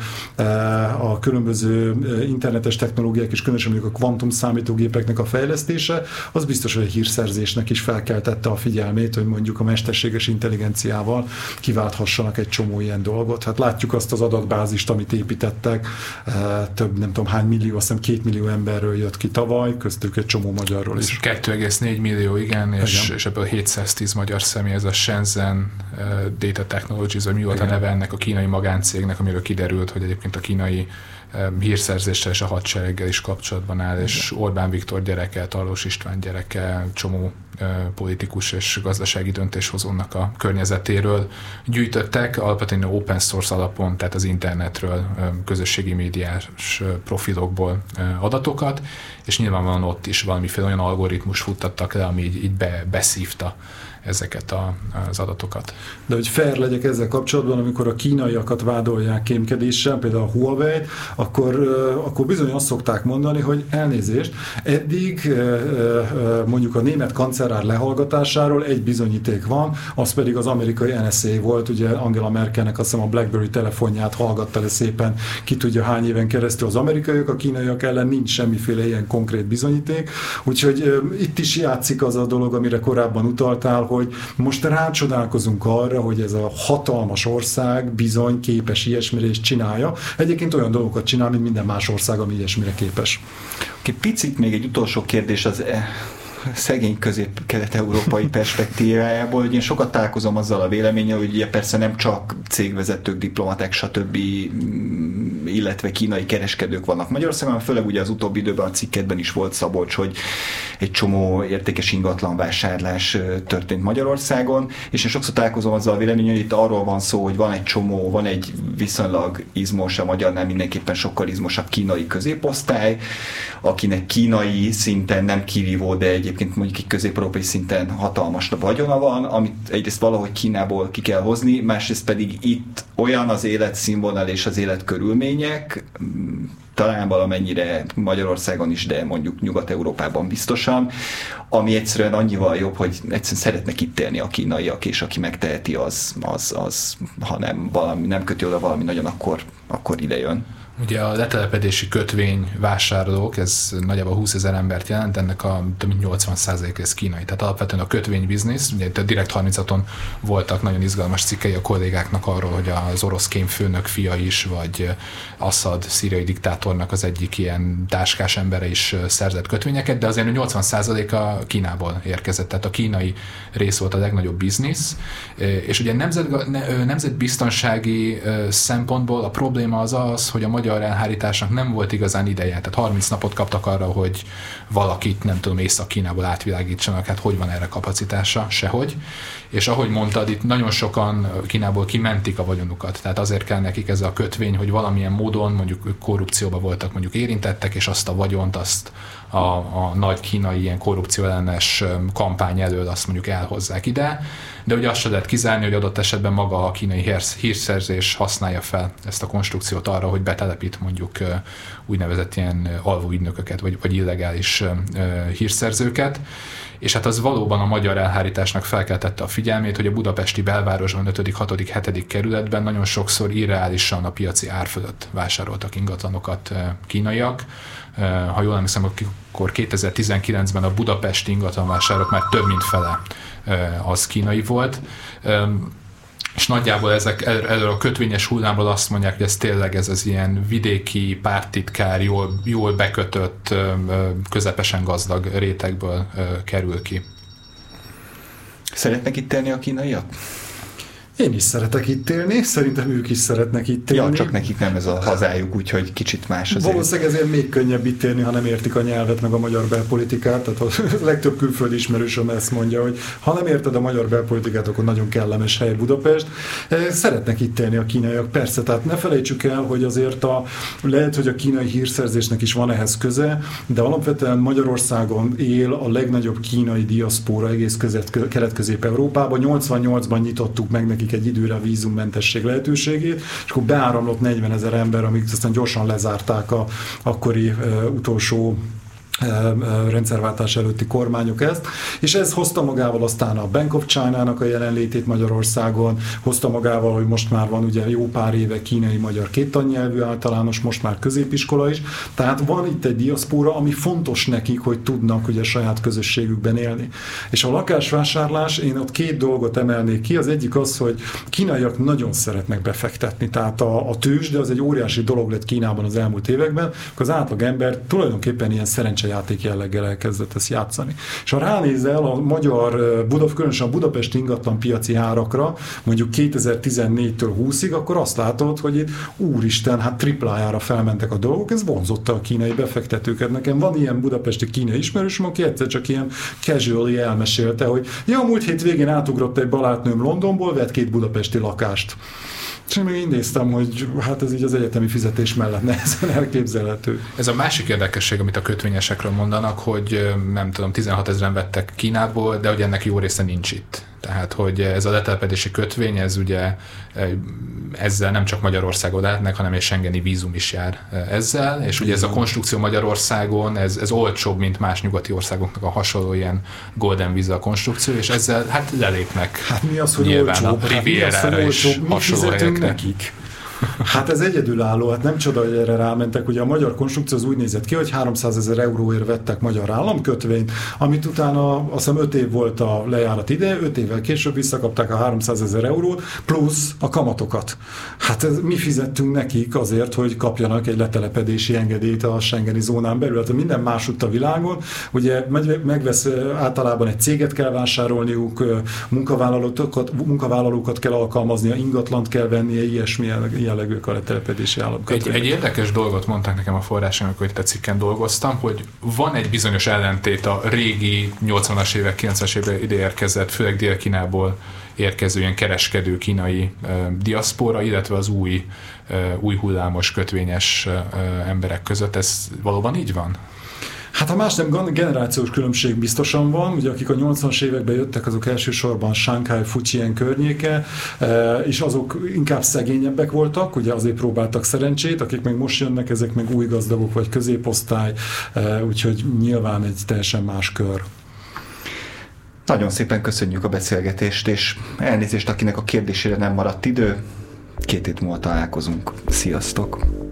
a különböző internetes technológiák és különösen mondjuk a kvantum számítógépeknek a fejlesztése, az biztos, hogy a hírszerzésnek is felkeltette a figyelmét, hogy mondjuk a mesterséges intelligenciával kiválthassanak egy csomó ilyen dolgot. Hát látjuk azt az adatbázist, amit építettek, több nem tudom hány millió, azt hiszem két millió emberről jött ki tavaly, köztük egy csomó magyarról is. 2,4 millió, igen, és, és ebből 710 magyar személy, ez a Shenzhen Data Technologies, vagy mi volt igen. a neve ennek a kínai magáncégnek, amiről kiderült, hogy egyébként a kínai hírszerzéssel és a hadsereggel is kapcsolatban áll, és Orbán Viktor gyereke, Tarlós István gyereke, csomó politikus és gazdasági döntéshozónak a környezetéről gyűjtöttek, alapvetően open source alapon, tehát az internetről, közösségi médiás profilokból adatokat, és nyilvánvalóan ott is valamiféle olyan algoritmus futtattak le, ami így, így be, beszívta ezeket a, az adatokat. De hogy fair legyek ezzel kapcsolatban, amikor a kínaiakat vádolják kémkedéssel, például a Huawei, akkor, akkor bizony azt szokták mondani, hogy elnézést, eddig mondjuk a német kancellár lehallgatásáról egy bizonyíték van, az pedig az amerikai NSA volt, ugye Angela Merkelnek azt hiszem a BlackBerry telefonját hallgatta le szépen, ki tudja hány éven keresztül az amerikaiak, a kínaiak ellen nincs semmiféle ilyen konkrét bizonyíték, úgyhogy itt is játszik az a dolog, amire korábban utaltál, hogy most rácsodálkozunk arra, hogy ez a hatalmas ország bizony képes ilyesmire és csinálja. Egyébként olyan dolgokat csinál, mint minden más ország, ami ilyesmire képes. Egy picit még egy utolsó kérdés az e szegény közép-kelet-európai perspektívájából, hogy én sokat találkozom azzal a véleménye, hogy ugye persze nem csak cégvezetők, diplomaták, stb illetve kínai kereskedők vannak Magyarországon, főleg ugye az utóbbi időben a cikketben is volt Szabolcs, hogy egy csomó értékes ingatlan vásárlás történt Magyarországon, és én sokszor találkozom azzal a vélemény, hogy itt arról van szó, hogy van egy csomó, van egy viszonylag izmos, a magyarnál mindenképpen sokkal izmosabb kínai középosztály, akinek kínai szinten nem kirívó, de egyébként mondjuk egy közép szinten hatalmas vagyona van, amit egyrészt valahogy Kínából ki kell hozni, másrészt pedig itt olyan az életszínvonal és az életkörülmények, talán valamennyire Magyarországon is, de mondjuk Nyugat-Európában biztosan, ami egyszerűen annyival jobb, hogy egyszerűen szeretnek itt élni a kínaiak, és aki megteheti, az, az, az ha nem, valami, nem köti oda valami nagyon, akkor, akkor ide jön. Ugye a letelepedési kötvény vásárlók, ez nagyjából 20 ezer embert jelent, ennek a több mint 80% ez kínai. Tehát alapvetően a kötvény biznisz, ugye a Direkt 36-on voltak nagyon izgalmas cikkei a kollégáknak arról, hogy az orosz kémfőnök fia is, vagy Assad szíriai diktátornak az egyik ilyen táskás embere is szerzett kötvényeket, de azért 80% a Kínából érkezett, tehát a kínai rész volt a legnagyobb biznisz, és ugye nemzet, nemzetbiztonsági szempontból a probléma az az, hogy a magyar magyar elhárításnak nem volt igazán ideje. Tehát 30 napot kaptak arra, hogy valakit, nem tudom, Észak-Kínából átvilágítsanak, hát hogy van erre kapacitása? Sehogy. És ahogy mondtad, itt nagyon sokan Kínából kimentik a vagyonukat. Tehát azért kell nekik ez a kötvény, hogy valamilyen módon mondjuk korrupcióba voltak mondjuk érintettek, és azt a vagyont, azt a, a nagy kínai ilyen korrupció ellenes kampány elől azt mondjuk elhozzák ide de ugye azt se lehet kizárni, hogy adott esetben maga a kínai hírszerzés használja fel ezt a konstrukciót arra, hogy betelepít mondjuk úgynevezett ilyen alvóügynököket, vagy, vagy illegális hírszerzőket, és hát az valóban a magyar elhárításnak felkeltette a figyelmét, hogy a budapesti belvárosban 5., 6., 7. kerületben nagyon sokszor irreálisan a piaci ár fölött vásároltak ingatlanokat kínaiak. Ha jól emlékszem, akkor 2019-ben a budapesti ingatlanvásárok már több mint fele az kínai volt és nagyjából ezek erről a kötvényes hullámról azt mondják, hogy ez tényleg ez az ilyen vidéki pártitkár, jól, jól bekötött, közepesen gazdag rétegből kerül ki. Szeretnek itt élni a kínaiak? Én is szeretek itt élni, szerintem ők is szeretnek itt élni. Ja, csak nekik nem ez a hazájuk, úgyhogy kicsit más azért. Valószínűleg ezért még könnyebb itt élni, ha nem értik a nyelvet, meg a magyar belpolitikát. Tehát a legtöbb külföldi ismerősöm ezt mondja, hogy ha nem érted a magyar belpolitikát, akkor nagyon kellemes hely Budapest. Eh, szeretnek itt élni a kínaiak, persze. Tehát ne felejtsük el, hogy azért a, lehet, hogy a kínai hírszerzésnek is van ehhez köze, de alapvetően Magyarországon él a legnagyobb kínai diaszpóra egész kelet-közép-európában. 88-ban nyitottuk meg neki nekik egy időre a vízummentesség lehetőségét, és akkor beáramlott 40 ezer ember, amik aztán gyorsan lezárták a akkori utolsó rendszerváltás előtti kormányok ezt, és ez hozta magával aztán a Bank of China-nak a jelenlétét Magyarországon, hozta magával, hogy most már van ugye jó pár éve kínai-magyar kétanyelvű általános, most már középiskola is, tehát van itt egy diaszpóra, ami fontos nekik, hogy tudnak ugye saját közösségükben élni. És a lakásvásárlás, én ott két dolgot emelnék ki, az egyik az, hogy kínaiak nagyon szeretnek befektetni, tehát a, a tőzs, de az egy óriási dolog lett Kínában az elmúlt években, az átlag ember tulajdonképpen ilyen szerencsé játék jelleggel elkezdett ezt játszani. És ha ránézel a magyar, Budap, különösen a Budapest ingatlan piaci árakra, mondjuk 2014-től 20-ig, akkor azt látod, hogy itt úristen, hát triplájára felmentek a dolgok, ez vonzotta a kínai befektetőket. Nekem van ilyen budapesti kínai ismerősöm, aki egyszer csak ilyen casually elmesélte, hogy ja, múlt hét végén átugrott egy balátnőm Londonból, vett két budapesti lakást. És én még így néztem, hogy hát ez így az egyetemi fizetés mellett nehezen elképzelhető. Ez a másik érdekesség, amit a kötvényesekről mondanak, hogy nem tudom, 16 ezeren vettek Kínából, de hogy ennek jó része nincs itt. Tehát, hogy ez a letelepedési kötvény, ez ugye ezzel nem csak Magyarországon lehetnek, hanem egy Schengeni vízum is jár ezzel, és ugye ez a konstrukció Magyarországon, ez, ez olcsóbb, mint más nyugati országoknak a hasonló ilyen Golden Visa konstrukció, és ezzel hát lelépnek hát mi az, hogy nyilván olcsóbb? a hát mi az, hogy olcsóbb? Mi fizetünk nekik? Hát ez egyedülálló, hát nem csoda, hogy erre rámentek. Ugye a magyar konstrukció az úgy nézett ki, hogy 300 ezer euróért vettek magyar államkötvényt, amit utána azt hiszem 5 év volt a lejárat ide, 5 évvel később visszakapták a 300 ezer eurót, plusz a kamatokat. Hát ez, mi fizettünk nekik azért, hogy kapjanak egy letelepedési engedélyt a Schengeni zónán belül. Hát minden másutt a világon, ugye megvesz általában egy céget kell vásárolniuk, munkavállalókat, munkavállalókat kell alkalmaznia, ingatlant kell vennie, ilyesmi jellegű a letelepedési államok. Egy, egy érdekes dolgot mondták nekem a forrásom, amikor itt a cikken dolgoztam, hogy van egy bizonyos ellentét a régi 80-as évek, 90-as évek ide érkezett, főleg Dél-Kínából érkező ilyen kereskedő kínai uh, diaszpora, illetve az új, uh, új hullámos kötvényes uh, emberek között. Ez valóban így van? Hát ha más nem, generációs különbség biztosan van, ugye akik a 80-as években jöttek, azok elsősorban Shanghai, Fujian környéke, e, és azok inkább szegényebbek voltak, ugye azért próbáltak szerencsét, akik meg most jönnek, ezek meg új gazdagok vagy középosztály, e, úgyhogy nyilván egy teljesen más kör. Nagyon szépen köszönjük a beszélgetést, és elnézést, akinek a kérdésére nem maradt idő. Két hét múlva találkozunk. Sziasztok!